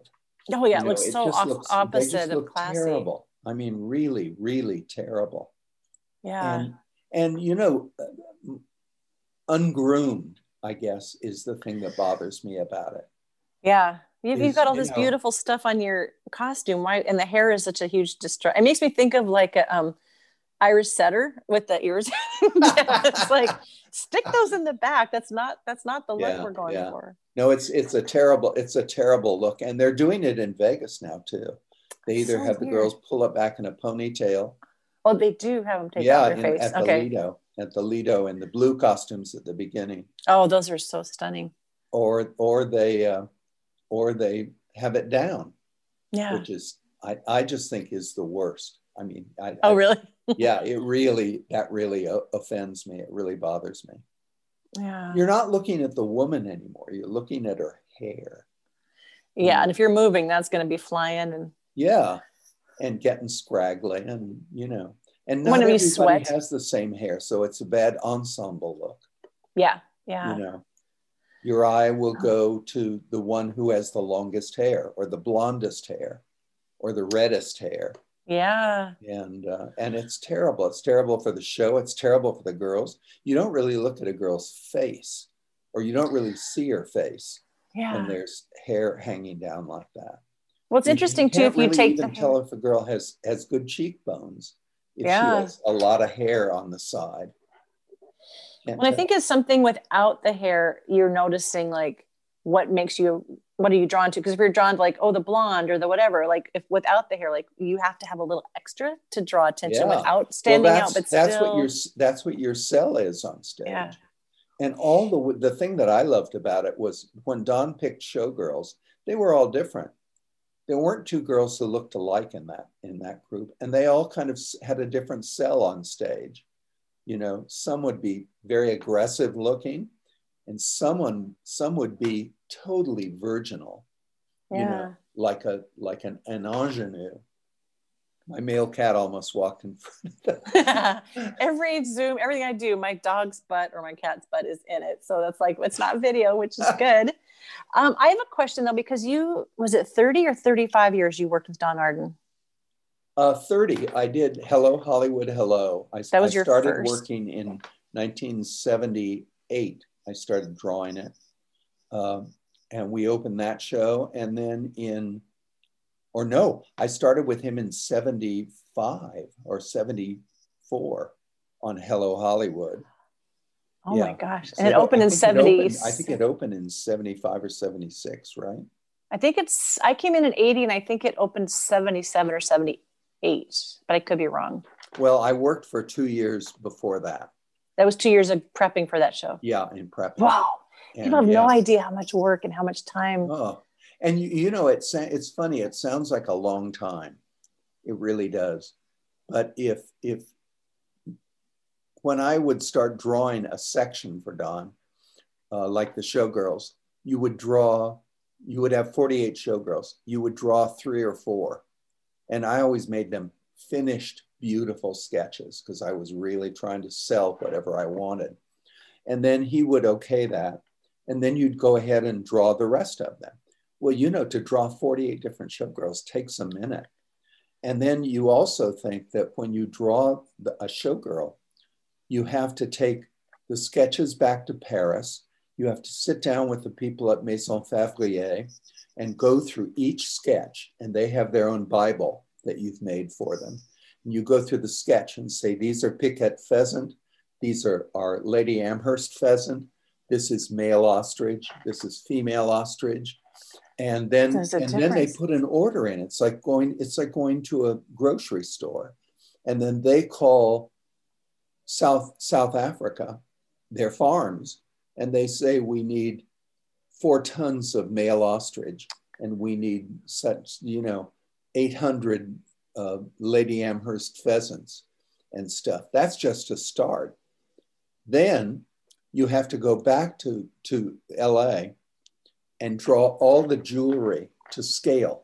oh yeah, You it know, looks so just off, looks- they opposite of classy. Terrible. I mean, really, really terrible. Yeah, And and you know, ungroomed, I guess, is the thing that bothers me about it. yeah. You've, you've got all you this know- beautiful stuff on your costume, Why? And the hair is such a huge distract. It makes me think of like a um, Irish setter with the ears. it's like stick those in the back. That's not that's not the look Yeah, we're going yeah. for. No, it's it's a terrible it's a terrible look, and they're doing it in Vegas now too. They either So have the girls pull it back in a ponytail, Well, they do have them take yeah, in- their face. at the Okay. Lido, at the Lido, in the blue costumes at the beginning, Oh, those are so stunning. or or they uh, or they have it down, Yeah. which is I I just think is the worst. I mean, I, Oh, I- really? yeah, it really that really offends me. It really bothers me. Yeah. You're not looking at the woman anymore. You're looking at her hair. Yeah. Mm. And if you're moving, that's going to be flying. And Yeah, and getting scraggly, and you know, and not everybody sweat. has the same hair, so it's a bad ensemble look. yeah. Yeah. You know, your eye will oh. go to the one who has the longest hair, or the blondest hair, or the reddest hair, Yeah. and uh, and it's terrible. It's terrible for the show. It's terrible for the girls. You don't really look at a girl's face, or you don't really see her face Yeah. when there's hair hanging down like that. Well, it's You interesting too if you really take the even hair. tell if a girl has has good cheekbones if Yeah. she has a lot of hair on the side. Can't Well, I think it's something without the hair, you're noticing like what makes you, what are you drawn to? Because if you're drawn to like, oh, the blonde or the whatever, like if without the hair, like you have to have a little extra to draw attention Yeah. without well, standing that's, out. But that's still, what your that's what your sell is on stage. Yeah. And all the the thing that I loved about it was when Don picked showgirls, they were all different. There weren't two girls who looked alike in that in that group, and they all kind of had a different sell on stage. You know, some would be very aggressive looking, and someone some would be totally virginal. You know, like a like an, an ingenue. My male cat almost walked in front of that. Every Zoom, everything I do, my dog's butt or my cat's butt is in it. So that's like, it's not video, which is good. Um, I have a question though, because you, was it 30 or 35 years you worked with Don Arden? Uh, 30. I did Hello Hollywood Hello. I, That was I your started first. working in 1978. I started drawing it. Um, and we opened that show. And then in, or no, I started with him in 75 or 74 on Hello Hollywood. Oh Yeah. my gosh. So And it opened in think 70. opened- I think it opened in 75 or 76, right? I think it's, I came in at 80 and I think it opened 77 or 78, but I could be wrong. Well, I worked for two years before that. That was two years of prepping for that show. Yeah, in prep. Wow. And People have no idea how much work and how much time. Oh, and you, you know, it's it's funny. It sounds like a long time. It really does. But if if when I would start drawing a section for Don, uh, like the showgirls, you would draw. You would have 48 showgirls. You would draw three or four, and I always made them finished, beautiful sketches because I was really trying to sell whatever I wanted. And then he would okay that, and then you'd go ahead and draw the rest of them. Well, you know, to draw 48 different showgirls takes a minute. And then you also think that when you draw the, a showgirl, you have to take the sketches back to Paris. You have to sit down with the people at Maison Février and go through each sketch, and they have their own Bible that you've made for them. You go through the sketch and say, These are Piquet pheasant, these are, our Lady Amherst pheasant, this is male ostrich, this is female ostrich. And then and then they put an order in. It's like going, it's like going to a grocery store. And then they call South South Africa, their farms, and they say we need four tons of male ostrich, and we need such, you know, 800 uh, Lady Amherst pheasants and stuff. That's just a start. Then you have to go back to, to LA and draw all the jewelry to scale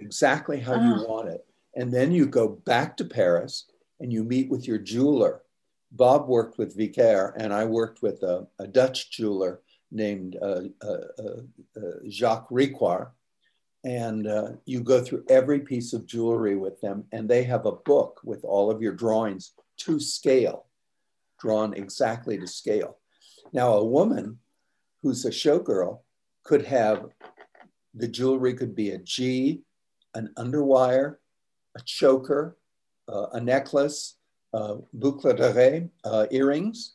exactly how oh. you want it. And then you go back to Paris and you meet with your jeweler. Bob worked with Vicaire, and I worked with a, a Dutch jeweler named uh, uh, uh, Jacques Ricoeur. And uh, you go through every piece of jewelry with them, and they have a book with all of your drawings to scale, drawn exactly to scale. Now, a woman who's a showgirl could have the jewelry could be a G, an underwire, a choker, uh, a necklace, uh, boucle d'oreille, uh, earrings,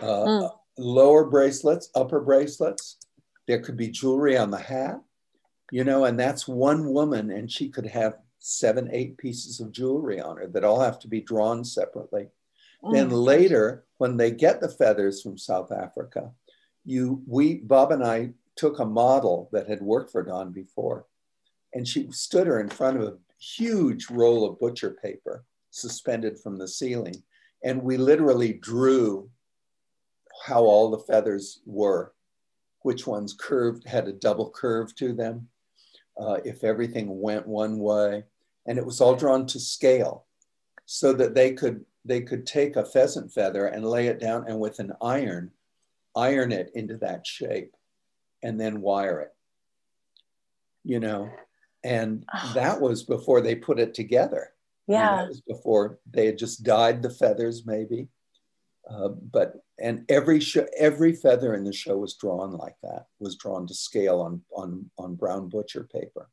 mm lower bracelets, upper bracelets. There could be jewelry on the hat, you know, and that's one woman, and she could have seven, eight pieces of jewelry on her that all have to be drawn separately. Oh then later, when they get the feathers from South Africa, you, we, Bob and I took a model that had worked for Don before, and she stood her in front of a huge roll of butcher paper suspended from the ceiling. And we literally drew how all the feathers were, which ones curved, had a double curve to them, uh, if everything went one way. And it was all drawn to scale so that they could they could take a pheasant feather and lay it down and with an iron, iron it into that shape and then wire it. You know, and that was before they put it together. Yeah. that was before they had just dyed the feathers, maybe. Uh, but and every show, every feather in the show was drawn like that, was drawn to scale on on on brown butcher paper.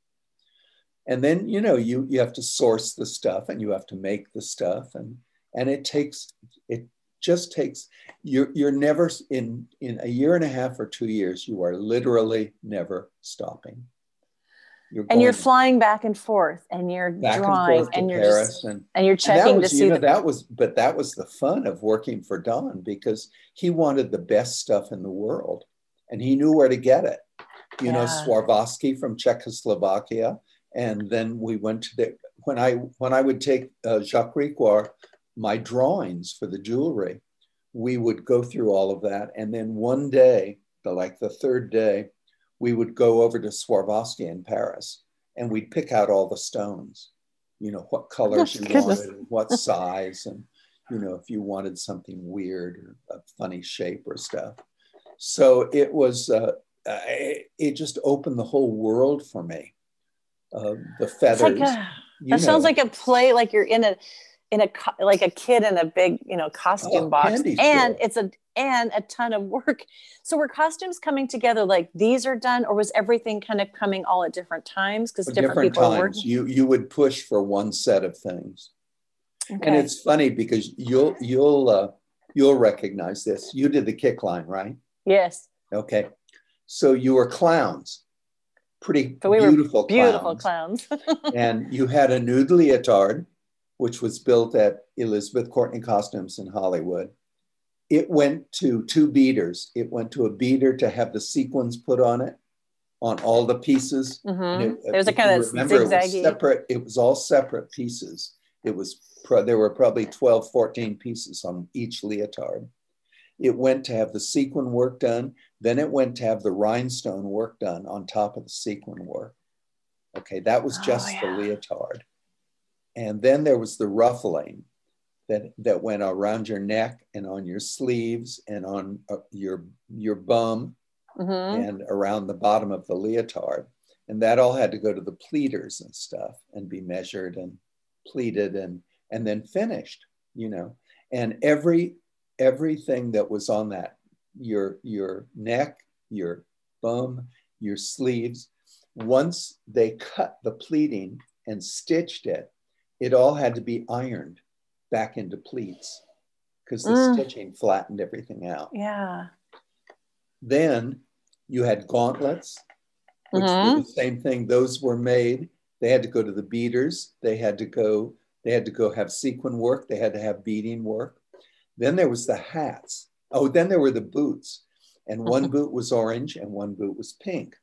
And then you know you you have to source the stuff and you have to make the stuff and and it takes it just takes you're you're never in in a year and a half or two years you are literally never stopping you're and you're flying back and forth and you're drawing and, and you're Paris just, and, and you're checking and was, to see know, that was but that was the fun of working for Don because he wanted the best stuff in the world and he knew where to get it you yeah. know Swarovski from Czechoslovakia and then we went to the when I when I would take uh, Jacques Ricoeur my drawings for the jewelry we would go through all of that and then one day the like the third day we would go over to Swarovski in Paris and we'd pick out all the stones, you know, what colors you wanted and what size, and, you know, if you wanted something weird or a funny shape or stuff. So it was, uh, it just opened the whole world for me. Uh, the feathers. Like a, that know. sounds like a play, like you're in a, in a like a kid in a big you know costume oh, box. and it's a and a ton of work. So were costumes coming together like these are done or was everything kind of coming all at different times because different, different, people times. working? You you would push for one set of things. Okay. and it's funny because you'll you'll uh, you'll recognize this. You did the kick line right? Yes. Okay. So you were clowns. Pretty we beautiful beautiful clowns, clowns. and you had a nude leotard which was built at Elizabeth Courtney Costumes in Hollywood. It went to two beaders. It went to a beader to have the sequins put on it, on all the pieces. Mm-hmm. It, was a kind of remember, zigzaggy. It was separate. It was all separate pieces. It was there were probably 12, 14 pieces on each leotard. It went to have the sequin work done. Then it went to have the rhinestone work done on top of the sequin work. Okay, that was oh, just oh, yeah. the leotard. And then there was the ruffling that, that went around your neck and on your sleeves and on uh, your, your bum mm-hmm. and around the bottom of the leotard. and that all had to go to the pleaters and stuff and be measured and pleated and and then finished you know and every everything that was on that your your neck your bum your sleeves once they cut the pleating and stitched it it all had to be ironed back into pleats because the mm. stitching flattened everything out yeah then you had gauntlets which mm-hmm. were the same thing those were made they had to go to the beaders they had to go they had to go have sequin work they had to have beading work then there was the hats. Oh, then there were the boots. And one boot was orange and one boot was pink.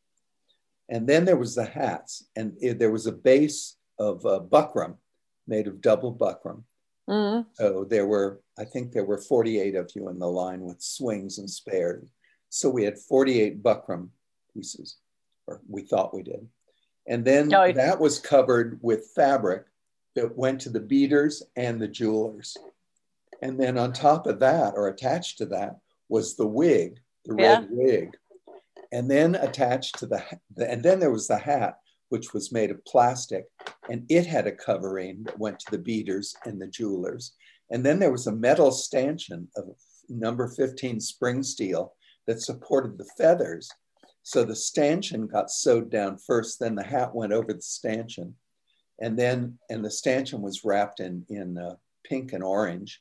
And then there was the hats. And it, there was a base of uh, buckram made of double buckram. Mm-hmm. So there were, I think there were 48 of you in the line with swings and spares. So we had 48 buckram pieces, or we thought we did. And then that was covered with fabric that went to the beaders and the jewelers. And then on top of that, or attached to that, was the wig, the yeah. red wig. And then attached to the, and then there was the hat, which was made of plastic, and it had a covering that went to the beaders and the jewelers. And then there was a metal stanchion of number 15 spring steel that supported the feathers. So the stanchion got sewed down first, then the hat went over the stanchion. And then, and the stanchion was wrapped in, in uh, pink and orange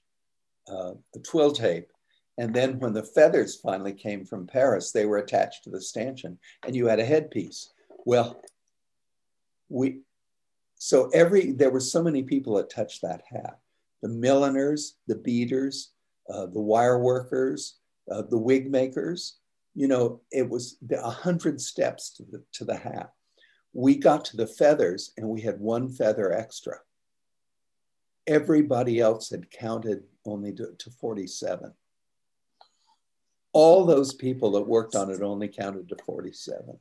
uh, the twill tape. And then when the feathers finally came from Paris, they were attached to the stanchion and you had a headpiece. Well, we, so every, there were so many people that touched that hat. The milliners, the beaders, uh, the wire workers, uh, the wig makers, you know, it was a hundred steps to the, to the hat. We got to the feathers and we had one feather extra. Everybody else had counted only to, to 47. All those people that worked on it only counted to 47.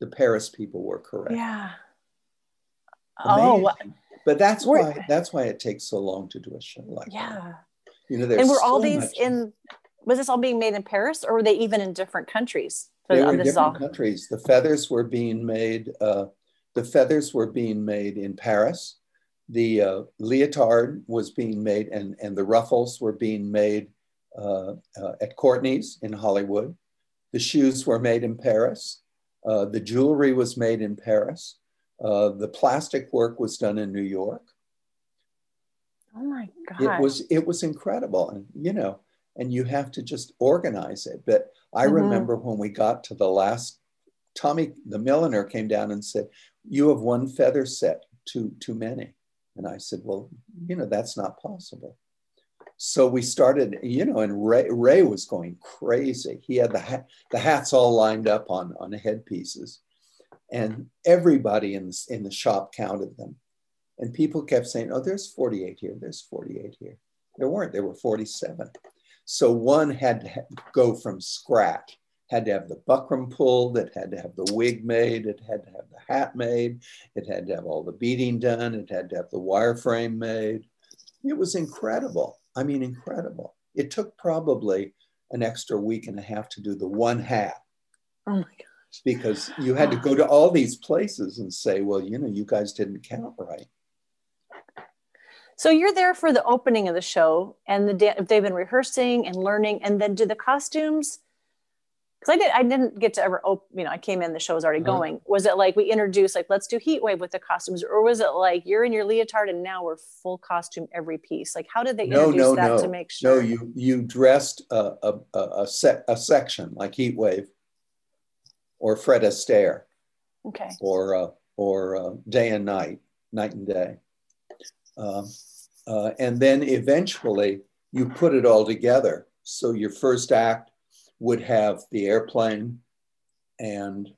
The Paris people were correct. Yeah. Amazing. Oh, but that's why that's why it takes so long to do a show like yeah. that. You know, and were all these in was this all being made in Paris or were they even in different countries? They were in different all... countries. The feathers were being made. Uh, the feathers were being made in Paris the uh, leotard was being made and, and the ruffles were being made uh, uh, at Courtney's in Hollywood. The shoes were made in Paris. Uh, the jewelry was made in Paris. Uh, the plastic work was done in New York. Oh my God. It was, it was incredible. And, you know, and you have to just organize it. But I mm-hmm. remember when we got to the last, Tommy, the milliner, came down and said, You have one feather set, too, too many. And I said, well, you know, that's not possible. So we started, you know, and Ray, Ray was going crazy. He had the, hat, the hats all lined up on, on headpieces. And everybody in the, in the shop counted them. And people kept saying, oh, there's 48 here, there's 48 here. There weren't, there were 47. So one had to go from scratch had to have the buckram pulled, it had to have the wig made, it had to have the hat made, it had to have all the beading done, it had to have the wireframe made. It was incredible. I mean, incredible. It took probably an extra week and a half to do the one hat. Oh my gosh. Because you had to go to all these places and say, well, you know, you guys didn't count right. So you're there for the opening of the show, and the da- they've been rehearsing and learning, and then do the costumes because I did I didn't get to ever open, you know, I came in, the show was already uh-huh. going. Was it like we introduced like let's do heat wave with the costumes, or was it like you're in your leotard and now we're full costume every piece? Like how did they no, introduce no, that no. to make sure? No, you you dressed a a, a, a set a section like heat wave or Fred Astaire. Okay. Or uh, or uh, day and night, night and day. Um, uh, and then eventually you put it all together. So your first act would have the airplane and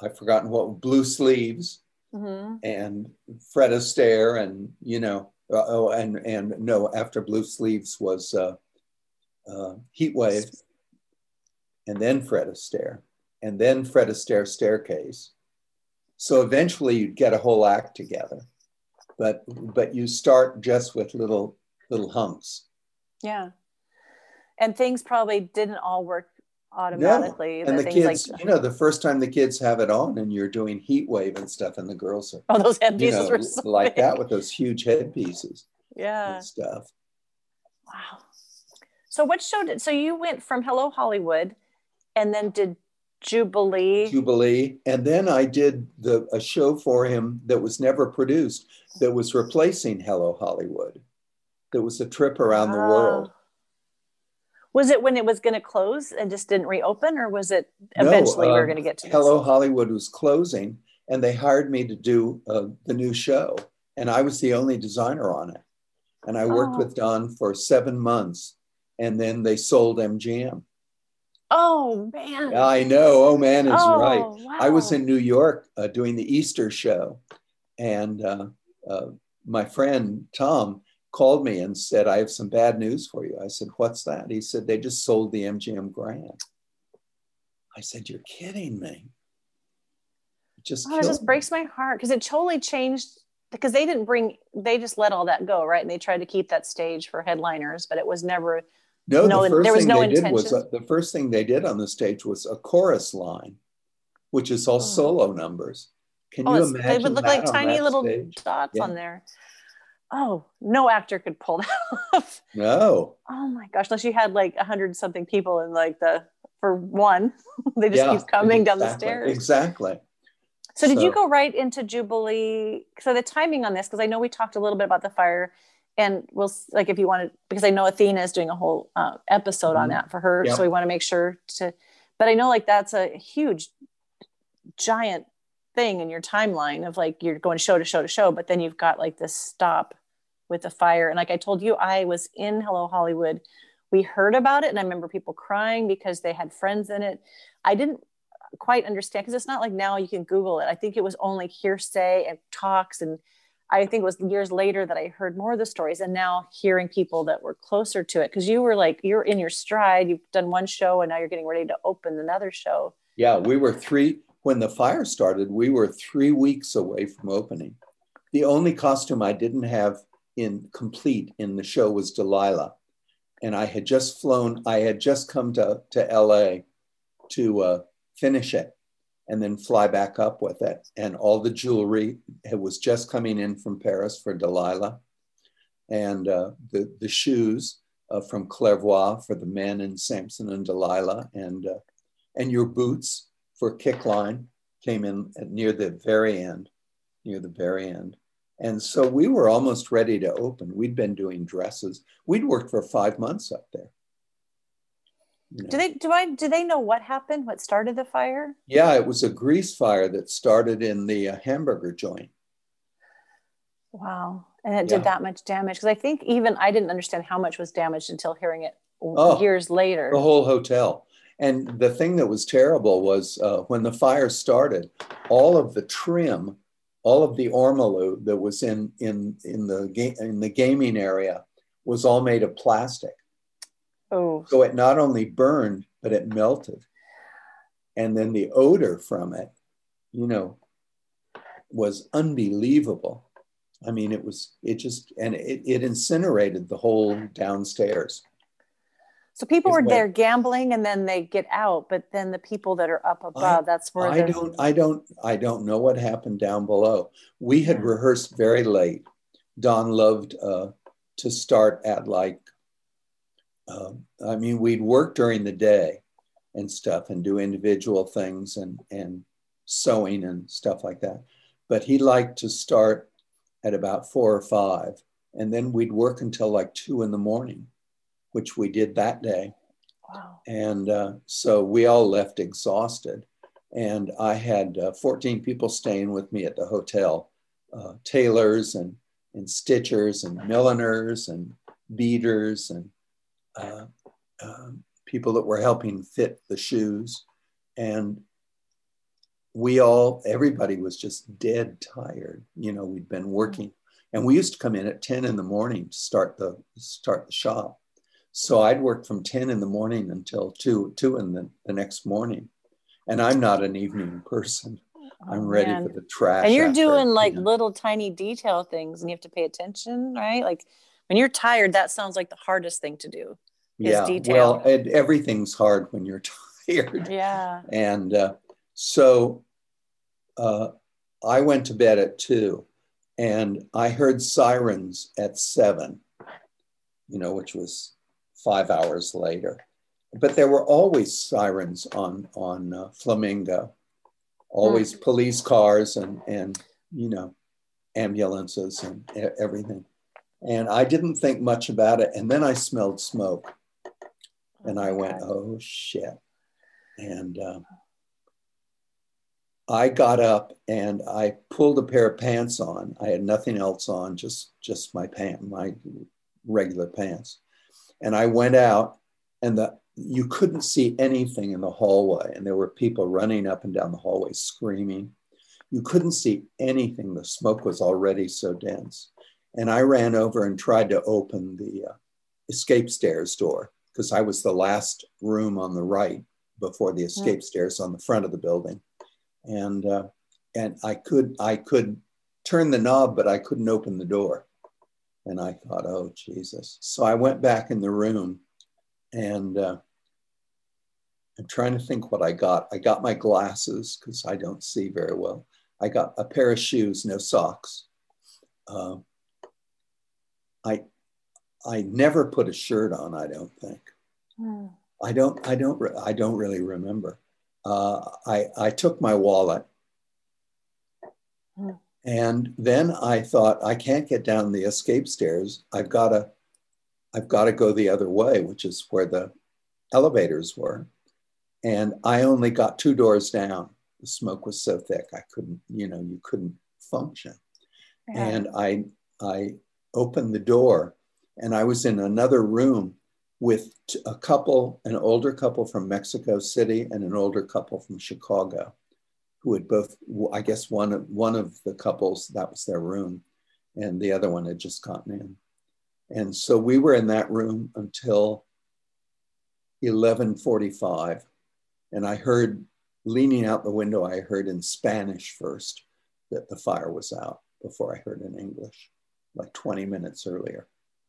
I've forgotten what blue sleeves mm-hmm. and Fred Astaire and you know uh, oh and and no after blue sleeves was uh, uh, Heat Wave and then Fred Astaire and then Fred Astaire staircase. So eventually you'd get a whole act together, but but you start just with little little hunks. Yeah, and things probably didn't all work automatically. and the kids, like you know, the first time the kids have it on and you're doing heat wave and stuff, and the girls are, oh, those you headpieces know, were so like big. that with those huge headpieces Yeah. and stuff. Wow. So what show did so you went from Hello Hollywood and then did Jubilee? Jubilee, and then I did the a show for him that was never produced that was replacing Hello Hollywood. That was a trip around the world. Was it when it was going to close and just didn't reopen, or was it No, eventually we were um, going to get to this? Hello Hollywood was closing, and they hired me to do uh, the new show, and I was the only designer on it. And I worked Oh. with Don for seven months, and then they sold MGM. Oh man! I know. Oh man, is oh, right. Wow. I was in New York uh, doing the Easter show, and uh, uh, my friend Tom called me and said, "I have some bad news for you." I said, "What's that?" He said, "They just sold the MGM Grand." I said, "You're kidding me." It just Oh, it just me. breaks my heart because it totally changed because they didn't bring they just let all that go right and they tried to keep that stage for headliners but it was never No, no, the first there was thing no they did was intention. uh, the first thing they did on the stage was a chorus line, which is all Oh. solo numbers. Can oh you imagine they would look like tiny little stage? dots Yeah. on there oh no actor could pull that off No. oh my gosh unless you had like a hundred something people in like the for one they just Yeah, keep coming down the stairs Exactly. So did you go right into Jubilee? So the timing on this, because I know we talked a little bit about the fire, and we'll like if you wanted, because I know Athena is doing a whole uh, episode on Mhm. that for her, Yep. so we want to make sure to. But I know like that's a huge, giant thing in your timeline of like you're going show to show to show, but then you've got like this stop with the fire, and like I told you, I was in Hello Hollywood. We heard about it, and I remember people crying because they had friends in it. I didn't quite understand because it's not like now you can Google it. I think it was only hearsay and talks. And I think it was years later that I heard more of the stories and now hearing people that were closer to it. Cause you were like, you're in your stride, you've done one show and now you're getting ready to open another show. Yeah, we were three when the fire started. We were three weeks away from opening. The only costume I didn't have in complete in the show was Delilah, and I had just flown. I had just come to to L.A. to uh, finish it, and then fly back up with it. And all the jewelry it was just coming in from Paris for Delilah, and uh, the the shoes uh, from Clairvoy for the men in Samson and Delilah, and uh, and your boots for kick line came in at near the very end, near the very end. And so we were almost ready to open. We'd been doing dresses. We'd worked for five months up there. You know. Do they, do I, do they know what happened? What started the fire? Yeah, it was a grease fire that started in the uh, hamburger joint. Wow. And it Yeah. did that much damage. Cause I think even I didn't understand how much was damaged until hearing it Oh, years later. The whole hotel. And the thing that was terrible was uh, when the fire started, all of the trim, all of the ormolu that was in in in the ga- in the gaming area was all made of plastic. oh, So it not only burned, but it melted. And then the odor from it, you know, was unbelievable. I mean, it was, it just, and it, it incinerated the whole downstairs. So people what- there gambling and then they get out, but then the people that are up above, that's where I don't, I don't, I don't know what happened down below. We had rehearsed very late. Don loved uh, to start at like, um, I mean, we'd work during the day and stuff and do individual things and and sewing and stuff like that. But he liked to start at about four or five, and then we'd work until like two in the morning, which we did that day. wow. And uh, so we all left exhausted. And I had uh, 14 people staying with me at the hotel uh, tailors and, and stitchers and milliners and beaders and uh, um, people that were helping fit the shoes. And we all, everybody was just dead tired. You know, we'd been working. And we used to come in at 10 in the morning to start the start the shop. So I'd work from 10 in the morning until 2, 2 in the, the next morning. And I'm not an evening person. I'm Oh, ready man. for the trash. and you're after, doing you like know. little tiny detail things and you have to pay attention, right? Like when you're tired, that sounds like the hardest thing to do. is yeah, detail. Well, and everything's hard when you're tired. Yeah. And uh, so uh, I went to bed at two and I heard sirens at seven, you know, which was five hours later. But there were always sirens on, on uh, Flamingo, always police cars and, and, you know, ambulances and everything. And I didn't think much about it. And then I smelled smoke and I went, oh shit. And uh, I got up and I pulled a pair of pants on. I had nothing else on, just just my pant, my regular pants. And I went out, and the you couldn't see anything in the hallway, and there were people running up and down the hallway screaming. You couldn't see anything. The smoke was already so dense. And I ran over and tried to open the uh, escape stairs door because I was the last room on the right before the escape stairs on the front of the building and uh, and I could I could turn the knob, but I couldn't open the door. And I thought, oh Jesus! So I went back in the room, and uh, I'm trying to think what I got. I got my glasses because I don't see very well. I got a pair of shoes, no socks. Uh, I I never put a shirt on. I don't think. Hmm. I don't. I don't. I don't really remember uh, I, I took my wallet. Hmm. And then I thought, I can't get down the escape stairs. I've got to, I've got to go the other way, which is where the elevators were. And I only got two doors down. The smoke was so thick, I couldn't, you know, you couldn't function. Yeah. And I, I opened the door, and I was in another room with a couple, an older couple from Mexico City and an older couple from Chicago, who had both, I guess one of, one of the couples, that was their room, and the other one had just gotten in. And so we were in that room until 1145. And I heard, leaning out the window, I heard in Spanish first that the fire was out before I heard in English, like 20 minutes earlier.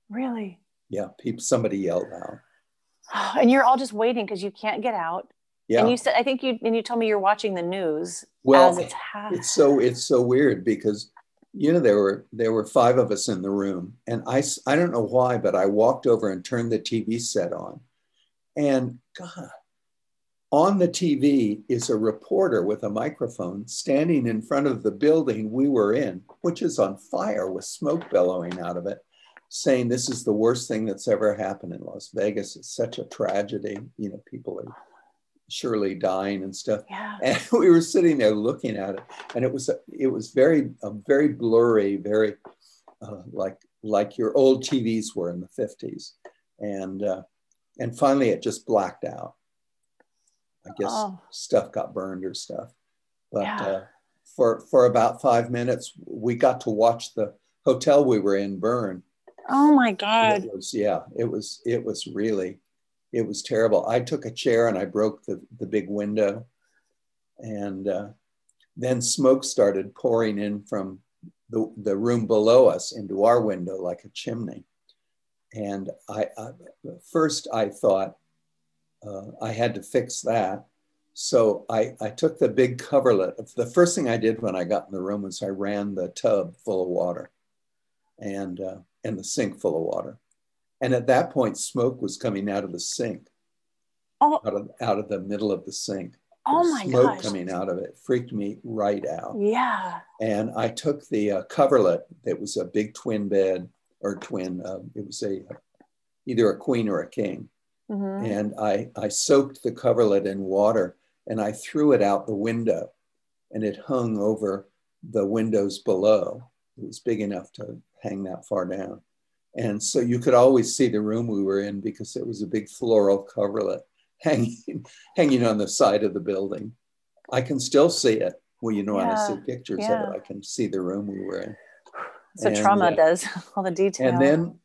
Really? Yeah, people, somebody yelled out. And you're all just waiting because you can't get out. Yeah. And you said, I think you and you told me you're watching the news Well, as it's it's so it's so weird because you know there were there were five of us in the room and I I don't know why but I walked over and turned the TV set on. And god on the TV is a reporter with a microphone standing in front of the building we were in which is on fire with smoke bellowing out of it saying this is the worst thing that's ever happened in Las Vegas. It's such a tragedy. You know people are surely dying and stuff yeah. and we were sitting there looking at it and it was it was very a very blurry very uh, like like your old tvs were in the 50s and uh, and finally it just blacked out i guess Oh. stuff got burned or stuff but Yeah. uh, for for about five minutes we got to watch the hotel we were in burn Oh my God. it was yeah it was it was really it was terrible. I took a chair and i broke the, the big window. And uh, then smoke started pouring in from the, the room below us into our window like a chimney. And i, I first i thought uh, i had to fix that. So I, I took the big coverlet. The first thing i did when i got in the room was i ran the tub full of water and uh, and the sink full of water and at that point, smoke was coming out of the sink, Oh, out of out of the middle of the sink. oh my smoke gosh. coming out of it freaked me right out. Yeah. And I took the uh, coverlet that was a big twin bed or twin. Uh, it was a either a queen or a king, Mhm. and I I soaked the coverlet in water and I threw it out the window, and it hung over the windows below. It was big enough to hang that far down. And so you could always see the room we were in because it was a big floral coverlet hanging, hanging on the side of the building. I can still see it. Well, you know, when I Yeah, see pictures yeah. of it, I can see the room we were in. So And, trauma uh, does all the detail. And then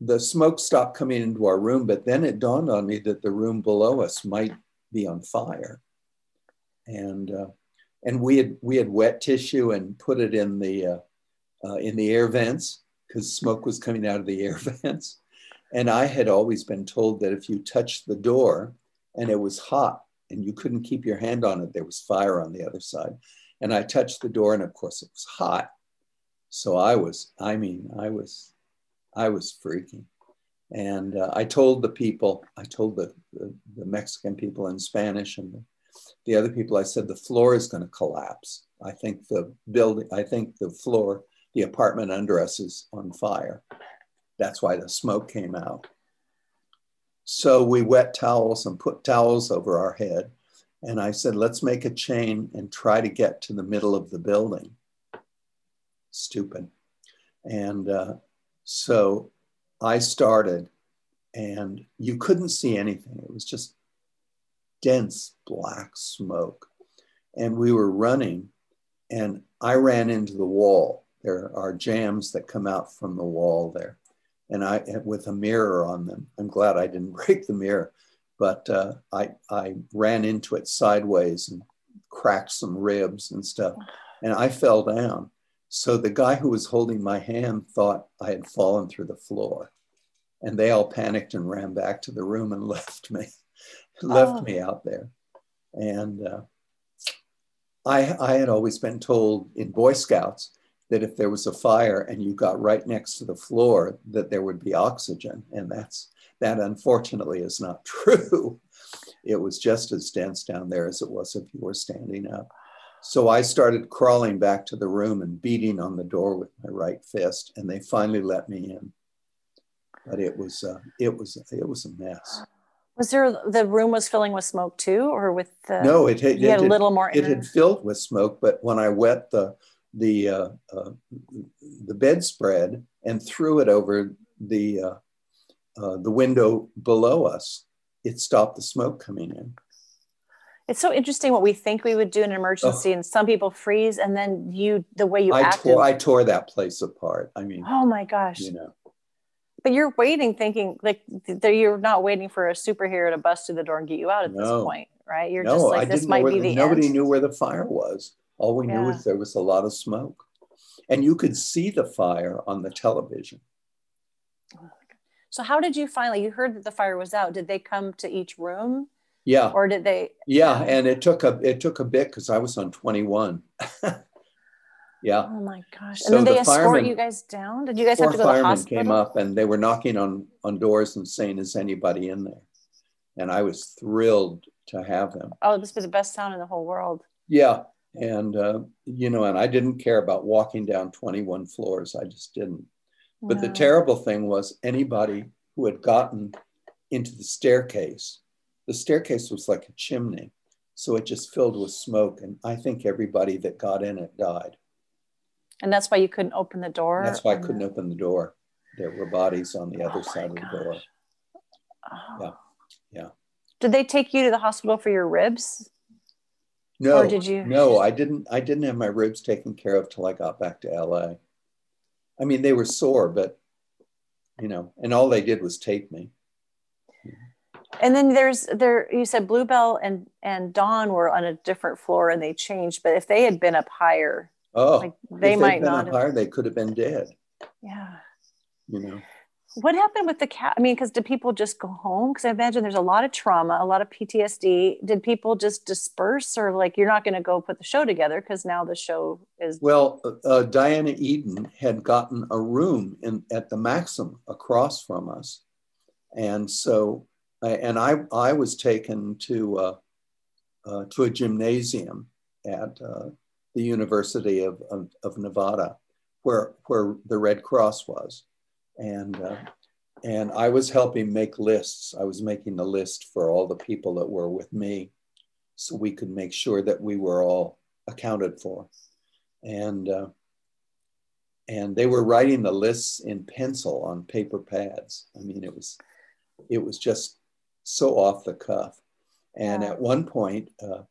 the smoke stopped coming into our room, but then it dawned on me that the room below us might be on fire. And uh, and we had we had wet tissue and put it in the uh, uh, in the air vents because smoke was coming out of the air vents. And I had always been told that if you touched the door and it was hot, and you couldn't keep your hand on it. There was fire on the other side. And I touched the door, and of course, it was hot. So I was, I mean, I was, I was freaking. And uh, I told the people, I told the, the, the, Mexican people in Spanish and the, the other people, I said, the floor is going to collapse. I think the building, I think the floor, the apartment under us is on fire. That's why the smoke came out. So we wet towels and put towels over our head. And I said, let's make a chain and try to get to the middle of the building. Stupid. And uh, so I started, and you couldn't see anything. It was just dense black smoke. And we were running, and I ran into the wall. There are jambs that come out from the wall there, and I with a mirror on them. I'm glad I didn't break the mirror, but uh, I I ran into it sideways and cracked some ribs and stuff, and I fell down. So the guy who was holding my hand thought I had fallen through the floor. And they all panicked and ran back to the room and left me, left oh. me out there. And uh, I, I had always been told in Boy Scouts that if there was a fire and you got right next to the floor, that there would be oxygen. And that's that unfortunately is not true. It was just as dense down there as it was if you were standing up. So I started crawling back to the room and beating on the door with my right fist, and they finally let me in. But it was uh, it was it was a mess. Was there the room was filling with smoke too, or with the? No, it, it, it had a little more. It had filled with smoke, but when I wet the the uh, uh, the bedspread and threw it over the uh, uh, the window below us, it stopped the smoke coming in it's so interesting what we think we would do in an emergency, oh. and some people freeze, and then you the way you I acted. Tore, I tore that place apart. I mean, oh my gosh, you know. But you're waiting, thinking like you're not waiting for a superhero to bust through the door and get you out at no. this point, right? You're no, just like, this might be the, end. Nobody end. knew where the fire was. All we yeah. knew was there was a lot of smoke, and you could see the fire on the television. so how did you finally? You heard that the fire was out. Did they come to each room? Yeah. Or did they? Yeah, and it took a it took a bit because I was on 21. yeah. Oh my gosh! So and then they the escort firemen, you guys down. Did you guys have to go to the hospital? came up and they were knocking on on doors and saying, "Is anybody in there?" And I was thrilled to have them. Oh, this was the best sound in the whole world. Yeah, and uh, you know, and I didn't care about walking down 21 floors. I just didn't. But the terrible thing was anybody who had gotten into the staircase the staircase was like a chimney. So it just filled with smoke. And I think everybody that got in it died. And that's why you couldn't open the door? That's why I couldn't the... open the door. There were bodies on the other oh side of the door. Oh. Yeah. Yeah. Did they take you to the hospital for your ribs? No. Or did you? No, I didn't. I didn't have my ribs taken care of till I got back to LA. I mean, they were sore, but you know, and all they did was tape me and then there's there you said bluebell and and dawn were on a different floor and they changed but if they had been up higher oh like they might not have, higher they could have been dead yeah you know what happened with the cat i mean because did people just go home? Because i imagine there's a lot of trauma a lot of ptsd did people just disperse or like you're not going to go put the show together because now the show is well uh, uh, diana eden had gotten a room in at the maxim across from us. And so and I, I was taken to, uh, uh, to a gymnasium at uh, the University of, of, of, Nevada, where, where the Red Cross was. And, uh, and I was helping make lists. I was making the list for all the people that were with me so we could make sure that we were all accounted for. And, uh, and they were writing the lists in pencil on paper pads. I mean, it was, it was just so off the cuff. And at one point, uh,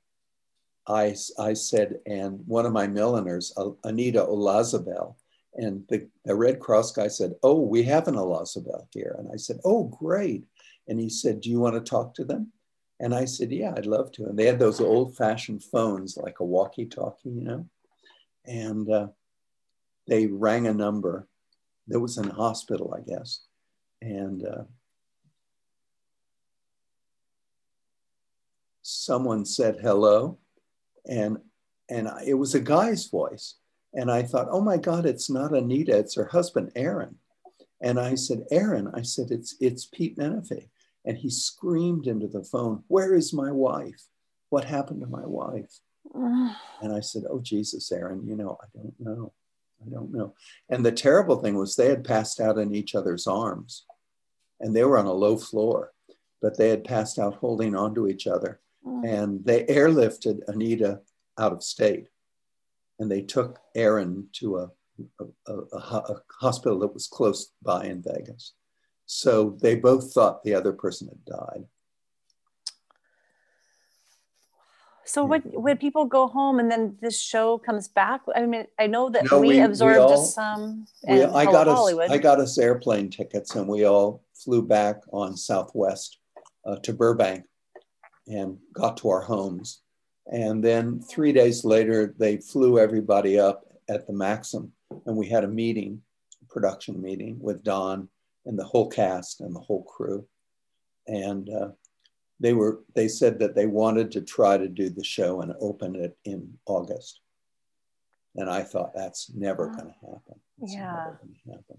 I, I said, and one of my milliners, Anita Olazabel, and the, the Red Cross guy said, Oh, we have an Olazabel here. And I said, Oh, great. And he said, Do you want to talk to them? And I said, Yeah, I'd love to. And they had those old fashioned phones, like a walkie talkie, you know? And uh, they rang a number that was in a hospital, I guess. And uh, someone said hello, and and it was a guy's voice, and I thought, oh my God, it's not Anita, it's her husband Aaron. And I said, Aaron, I said, it's it's Pete Menefee. And he screamed into the phone, Where is my wife? What happened to my wife? and I said, Oh, Jesus, Aaron, you know, I don't know. I don't know. And the terrible thing was they had passed out in each other's arms and they were on a low floor, but they had passed out holding onto each other. Mm. And they airlifted Anita out of state and they took Aaron to a, a, a, a hospital that was close by in Vegas. So they both thought the other person had died. So when when people go home and then this show comes back, I mean, I know that no, we, we, absorbed we all, some. We, I got Hollywood. us I got us airplane tickets, and we all flew back on Southwest uh, to Burbank, and got to our homes. And then three days later, they flew everybody up at the Maxim, and we had a meeting, a production meeting with Don and the whole cast and the whole crew, and. Uh, they were they said that they wanted to try to do the show and open it in August. And I thought that's never going to happen. Yeah. Happen.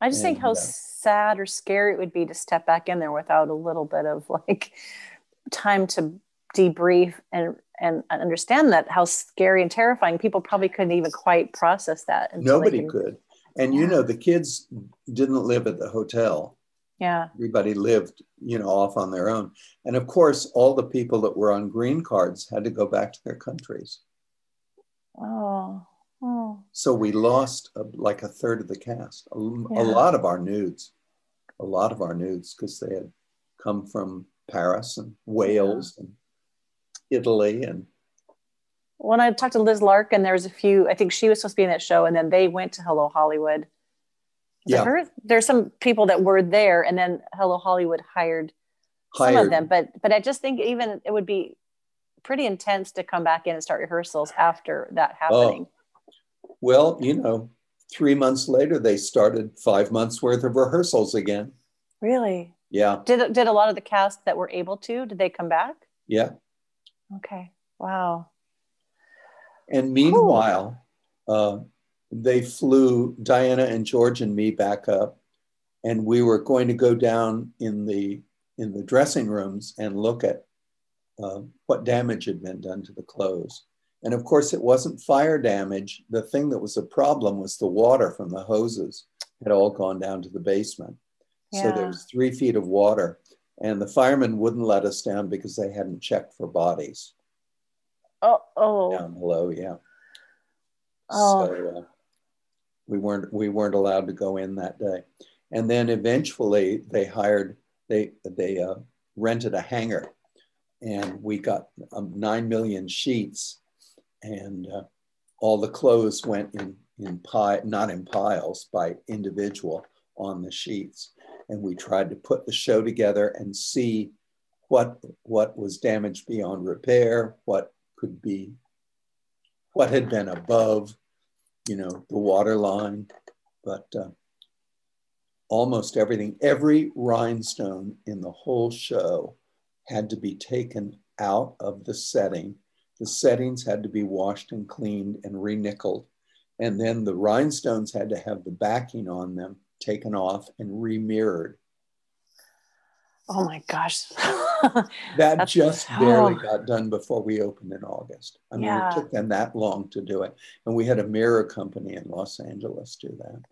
I just and, think how uh, sad or scary it would be to step back in there without a little bit of like time to debrief and and understand that how scary and terrifying people probably couldn't even quite process that. Nobody can, could. And yeah. you know, the kids didn't live at the hotel. Yeah. Everybody lived, you know, off on their own. And of course, all the people that were on green cards had to go back to their countries. Oh. oh. So we lost a, like a third of the cast, a, yeah. a lot of our nudes, a lot of our nudes, because they had come from Paris and Wales yeah. and Italy and when I talked to Liz Larkin, there was a few, I think she was supposed to be in that show, and then they went to Hello Hollywood yeah. heard there's some people that were there and then Hello Hollywood hired, hired, some of them, but but I just think even it would be pretty intense to come back in and start rehearsals after that oh, happening. Oh. Well, you know, three months later they started five months worth of rehearsals again. Really? Yeah. Did did a lot of the cast that were able to, did they come back? Yeah. Okay. Wow. And meanwhile, uh, they flew Diana and George and me back up, and we were going to go down in the in the dressing rooms and look at uh, what damage had been done to the clothes. And of course, it wasn't fire damage. The thing that was a problem was the water from the hoses had all gone down to the basement. Yeah. So there was three feet of water, and the firemen wouldn't let us down because they hadn't checked for bodies. Oh, oh. Down below, yeah. Oh. So, uh, we weren't we weren't allowed to go in that day and then eventually they hired they they uh, rented a hangar and we got um, 9 million sheets and uh, all the clothes went in in pile not in piles by individual on the sheets and we tried to put the show together and see what what was damaged beyond repair what could be what had been above you know, the water line, but uh, almost everything, every rhinestone in the whole show had to be taken out of the setting. The settings had to be washed and cleaned and renickeled. And then the rhinestones had to have the backing on them taken off and remirrored. Oh my gosh. that just barely got done before we opened in August. I mean, yeah. it took them that long to do it. And we had a mirror company in Los Angeles do that.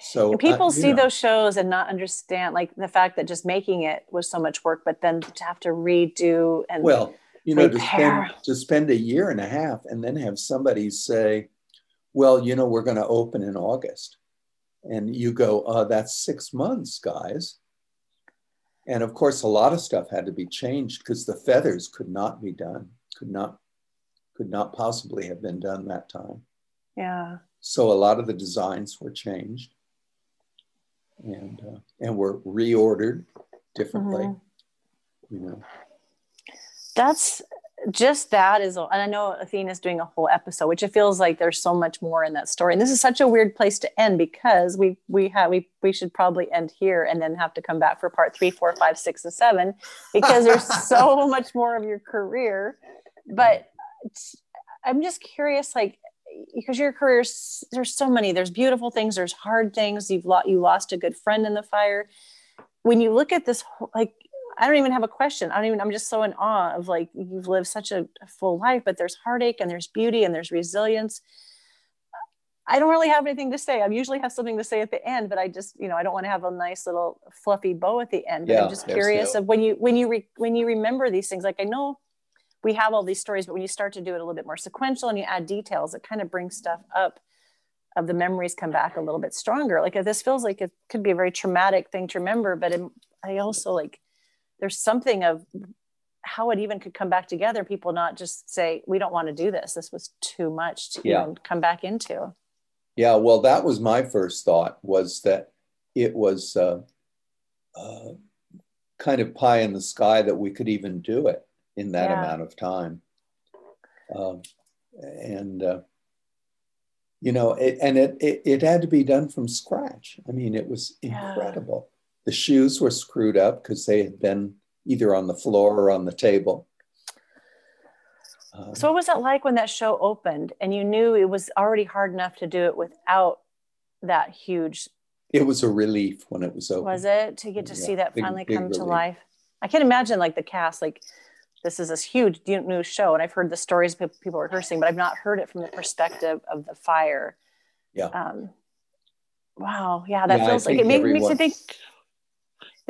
So and people uh, see know. those shows and not understand like the fact that just making it was so much work, but then to have to redo and well, you know, to spend, to spend a year and a half and then have somebody say, well, you know, we're going to open in August. And you go, uh, that's six months, guys. And of course, a lot of stuff had to be changed because the feathers could not be done, could not, could not possibly have been done that time. Yeah. So a lot of the designs were changed and, uh, and were reordered differently, mm-hmm. you know. That's just that is and i know athena's doing a whole episode which it feels like there's so much more in that story. And this is such a weird place to end because we we have we we should probably end here and then have to come back for part three four five six and seven because there's so much more of your career. But i'm just curious like because your career there's so many there's beautiful things there's hard things. You've lost you lost a good friend in the fire. When you look at this like I don't even have a question. I don't even, I'm just so in awe of like, you've lived such a, full life, but there's heartache and there's beauty and there's resilience. I don't really have anything to say. I usually have something to say at the end, but I just, you know, I don't want to have a nice little fluffy bow at the end. But yeah, I'm just curious of when you, when you, re, when you remember these things, like I know we have all these stories, but when you start to do it a little bit more sequential and you add details, it kind of brings stuff up of the memories come back a little bit stronger. Like this feels like it could be a very traumatic thing to remember, but it, I also like there's something of how it even could come back together. People not just say we don't want to do this. This was too much to yeah. come back into. Yeah well that was my first thought was that it was uh, uh, kind of pie in the sky that we could even do it in that yeah. amount of time. Um, and uh, you know it, and it, it, it had to be done from scratch. I mean it was incredible. yeah the shoes were screwed up because they had been either on the floor or on the table. Um, so, what was it like when that show opened and you knew it was already hard enough to do it without that huge? It was a relief when it was open. Was it to get to yeah, see that big, finally come to life? I can't imagine like the cast, like this is this huge new show, and I've heard the stories people rehearsing, but I've not heard it from the perspective of the fire. Yeah. Um, wow. Yeah, that yeah, feels like it makes me think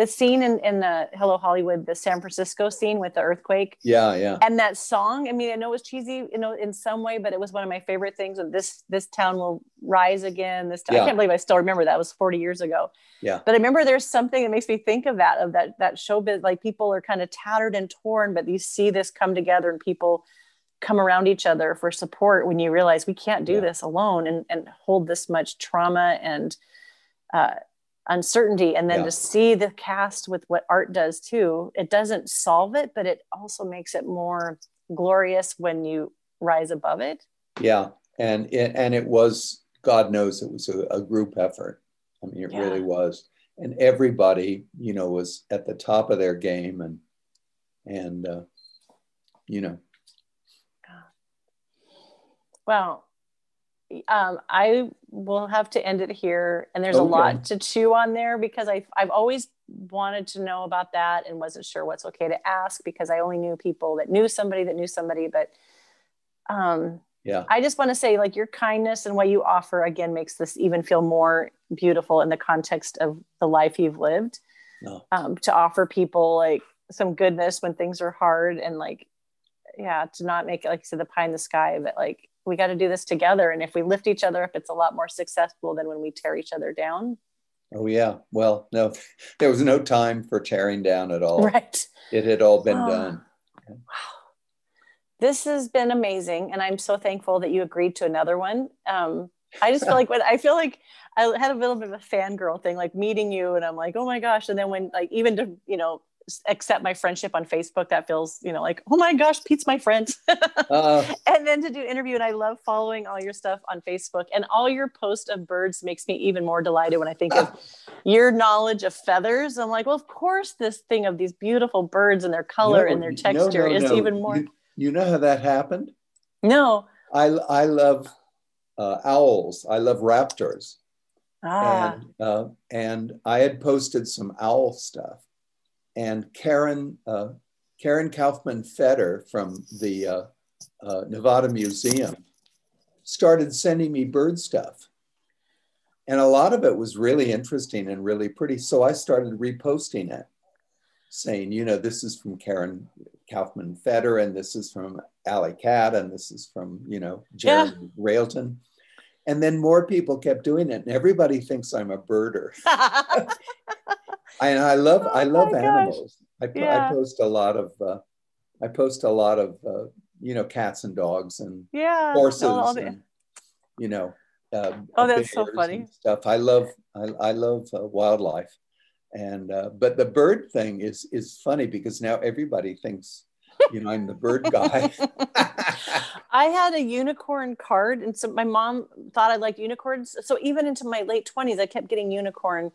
the scene in, in the Hello Hollywood, the San Francisco scene with the earthquake. Yeah, yeah. And that song, I mean, I know it was cheesy, you know, in some way, but it was one of my favorite things. And this this town will rise again. This town, yeah. I can't believe I still remember that. It was 40 years ago. Yeah. But I remember there's something that makes me think of that, of that that showbiz, like people are kind of tattered and torn, but you see this come together and people come around each other for support when you realize we can't do yeah. this alone and, and hold this much trauma and uh, uncertainty and then yeah. to see the cast with what art does too it doesn't solve it but it also makes it more glorious when you rise above it. Yeah and it, and it was god knows it was a, a group effort. I mean it yeah. really was. And everybody you know was at the top of their game and and uh, you know. Well um, I will have to end it here. And there's okay. a lot to chew on there because I, I've always wanted to know about that and wasn't sure what's okay to ask because I only knew people that knew somebody that knew somebody. But um, yeah, I just want to say, like, your kindness and what you offer again makes this even feel more beautiful in the context of the life you've lived. No. Um, to offer people like some goodness when things are hard and like, yeah, to not make it like you said, the pie in the sky, but like we got to do this together. And if we lift each other up, it's a lot more successful than when we tear each other down. Oh yeah. Well, no, there was no time for tearing down at all. Right. It had all been oh. done. Wow. This has been amazing, and I'm so thankful that you agreed to another one. Um, I just feel like when I feel like I had a little bit of a fangirl thing, like meeting you, and I'm like, oh my gosh! And then when like even to you know accept my friendship on Facebook, that feels, you know, like, oh my gosh, Pete's my friend. uh, and then to do interview. And I love following all your stuff on Facebook and all your post of birds makes me even more delighted when I think of your knowledge of feathers. I'm like, well, of course, this thing of these beautiful birds and their color no, and their texture no, no, is even more. You, you, know how that happened? No. I, I love uh, owls. I love raptors. Ah. And, uh, and I had posted some owl stuff and Karen uh, Karen Kaufman Feder from the uh, uh, Nevada Museum started sending me bird stuff. And a lot of it was really interesting and really pretty. So I started reposting it, saying, you know, this is from Karen Kaufman Feder, and this is from Alley Cat, and this is from, you know, Jeremy yeah. Railton. And then more people kept doing it, and everybody thinks I'm a birder. and I love oh I love animals. I, yeah. I, post a lot of uh, I post a lot of uh, you know cats and dogs and yeah horses and you know uh, oh that's so funny stuff. I love I, I love uh, wildlife and uh, but the bird thing is is funny because now everybody thinks you know, I'm the bird guy. I had a unicorn card, and so my mom thought I liked unicorns. So even into my late twenties, I kept getting unicorn.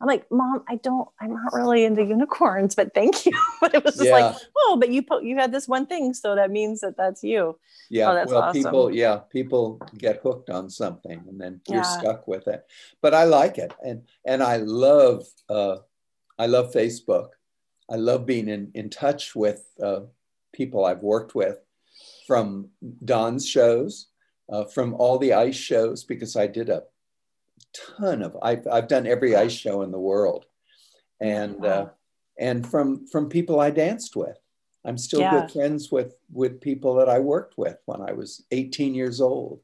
I'm like, Mom, I don't, I'm not really into unicorns, but thank you. but it was just Yeah. like, oh, but you put, you had this one thing, so that means that that's you. Yeah, Oh, that's well, awesome. people, yeah, people get hooked on something, and then you're Yeah. stuck with it. But I like it, and and I love, uh, I love Facebook. I love being in in touch with uh, people I've worked with from Don's shows, uh, from all the ice shows, because I did a ton of. I've I've done every ice show in the world, and uh, and from from people I danced with. I'm still Yeah. good friends with with people that I worked with when I was 18 years old.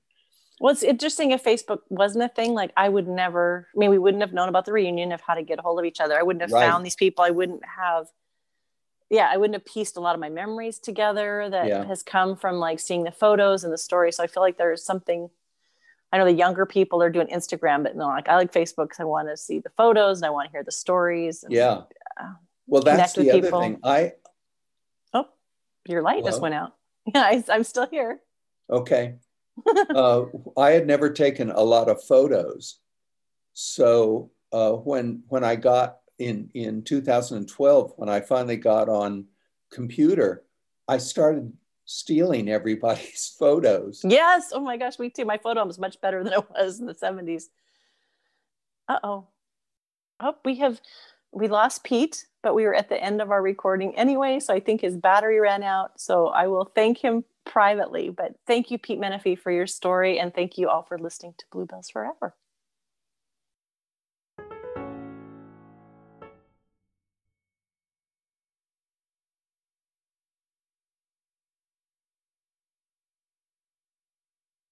Well, it's interesting if Facebook wasn't a thing. Like, I would never, I mean, we wouldn't have known about the reunion of how to get a hold of each other. I wouldn't have Right. found these people. I wouldn't have, yeah, I wouldn't have pieced a lot of my memories together that Yeah. has come from like seeing the photos and the stories. So I feel like there's something, I know the younger people are doing Instagram, but no, like I like Facebook because I want to see the photos and I want to hear the stories. And, Yeah. uh, Well, that's the other people. thing. I Oh, your light just went out. Yeah, I, I'm still here. okay. uh, I had never taken a lot of photos, so uh, when when I got in in 2012, when I finally got on computer, I started stealing everybody's photos. Yes. Oh my gosh, me too. My photo is much better than it was in the 70s. Uh oh. Oh, we have we lost Pete, but we were at the end of our recording anyway, so I think his battery ran out. So I will thank him privately. But thank you, Pete Menefee, for your story, and thank you all for listening to Bluebells Forever.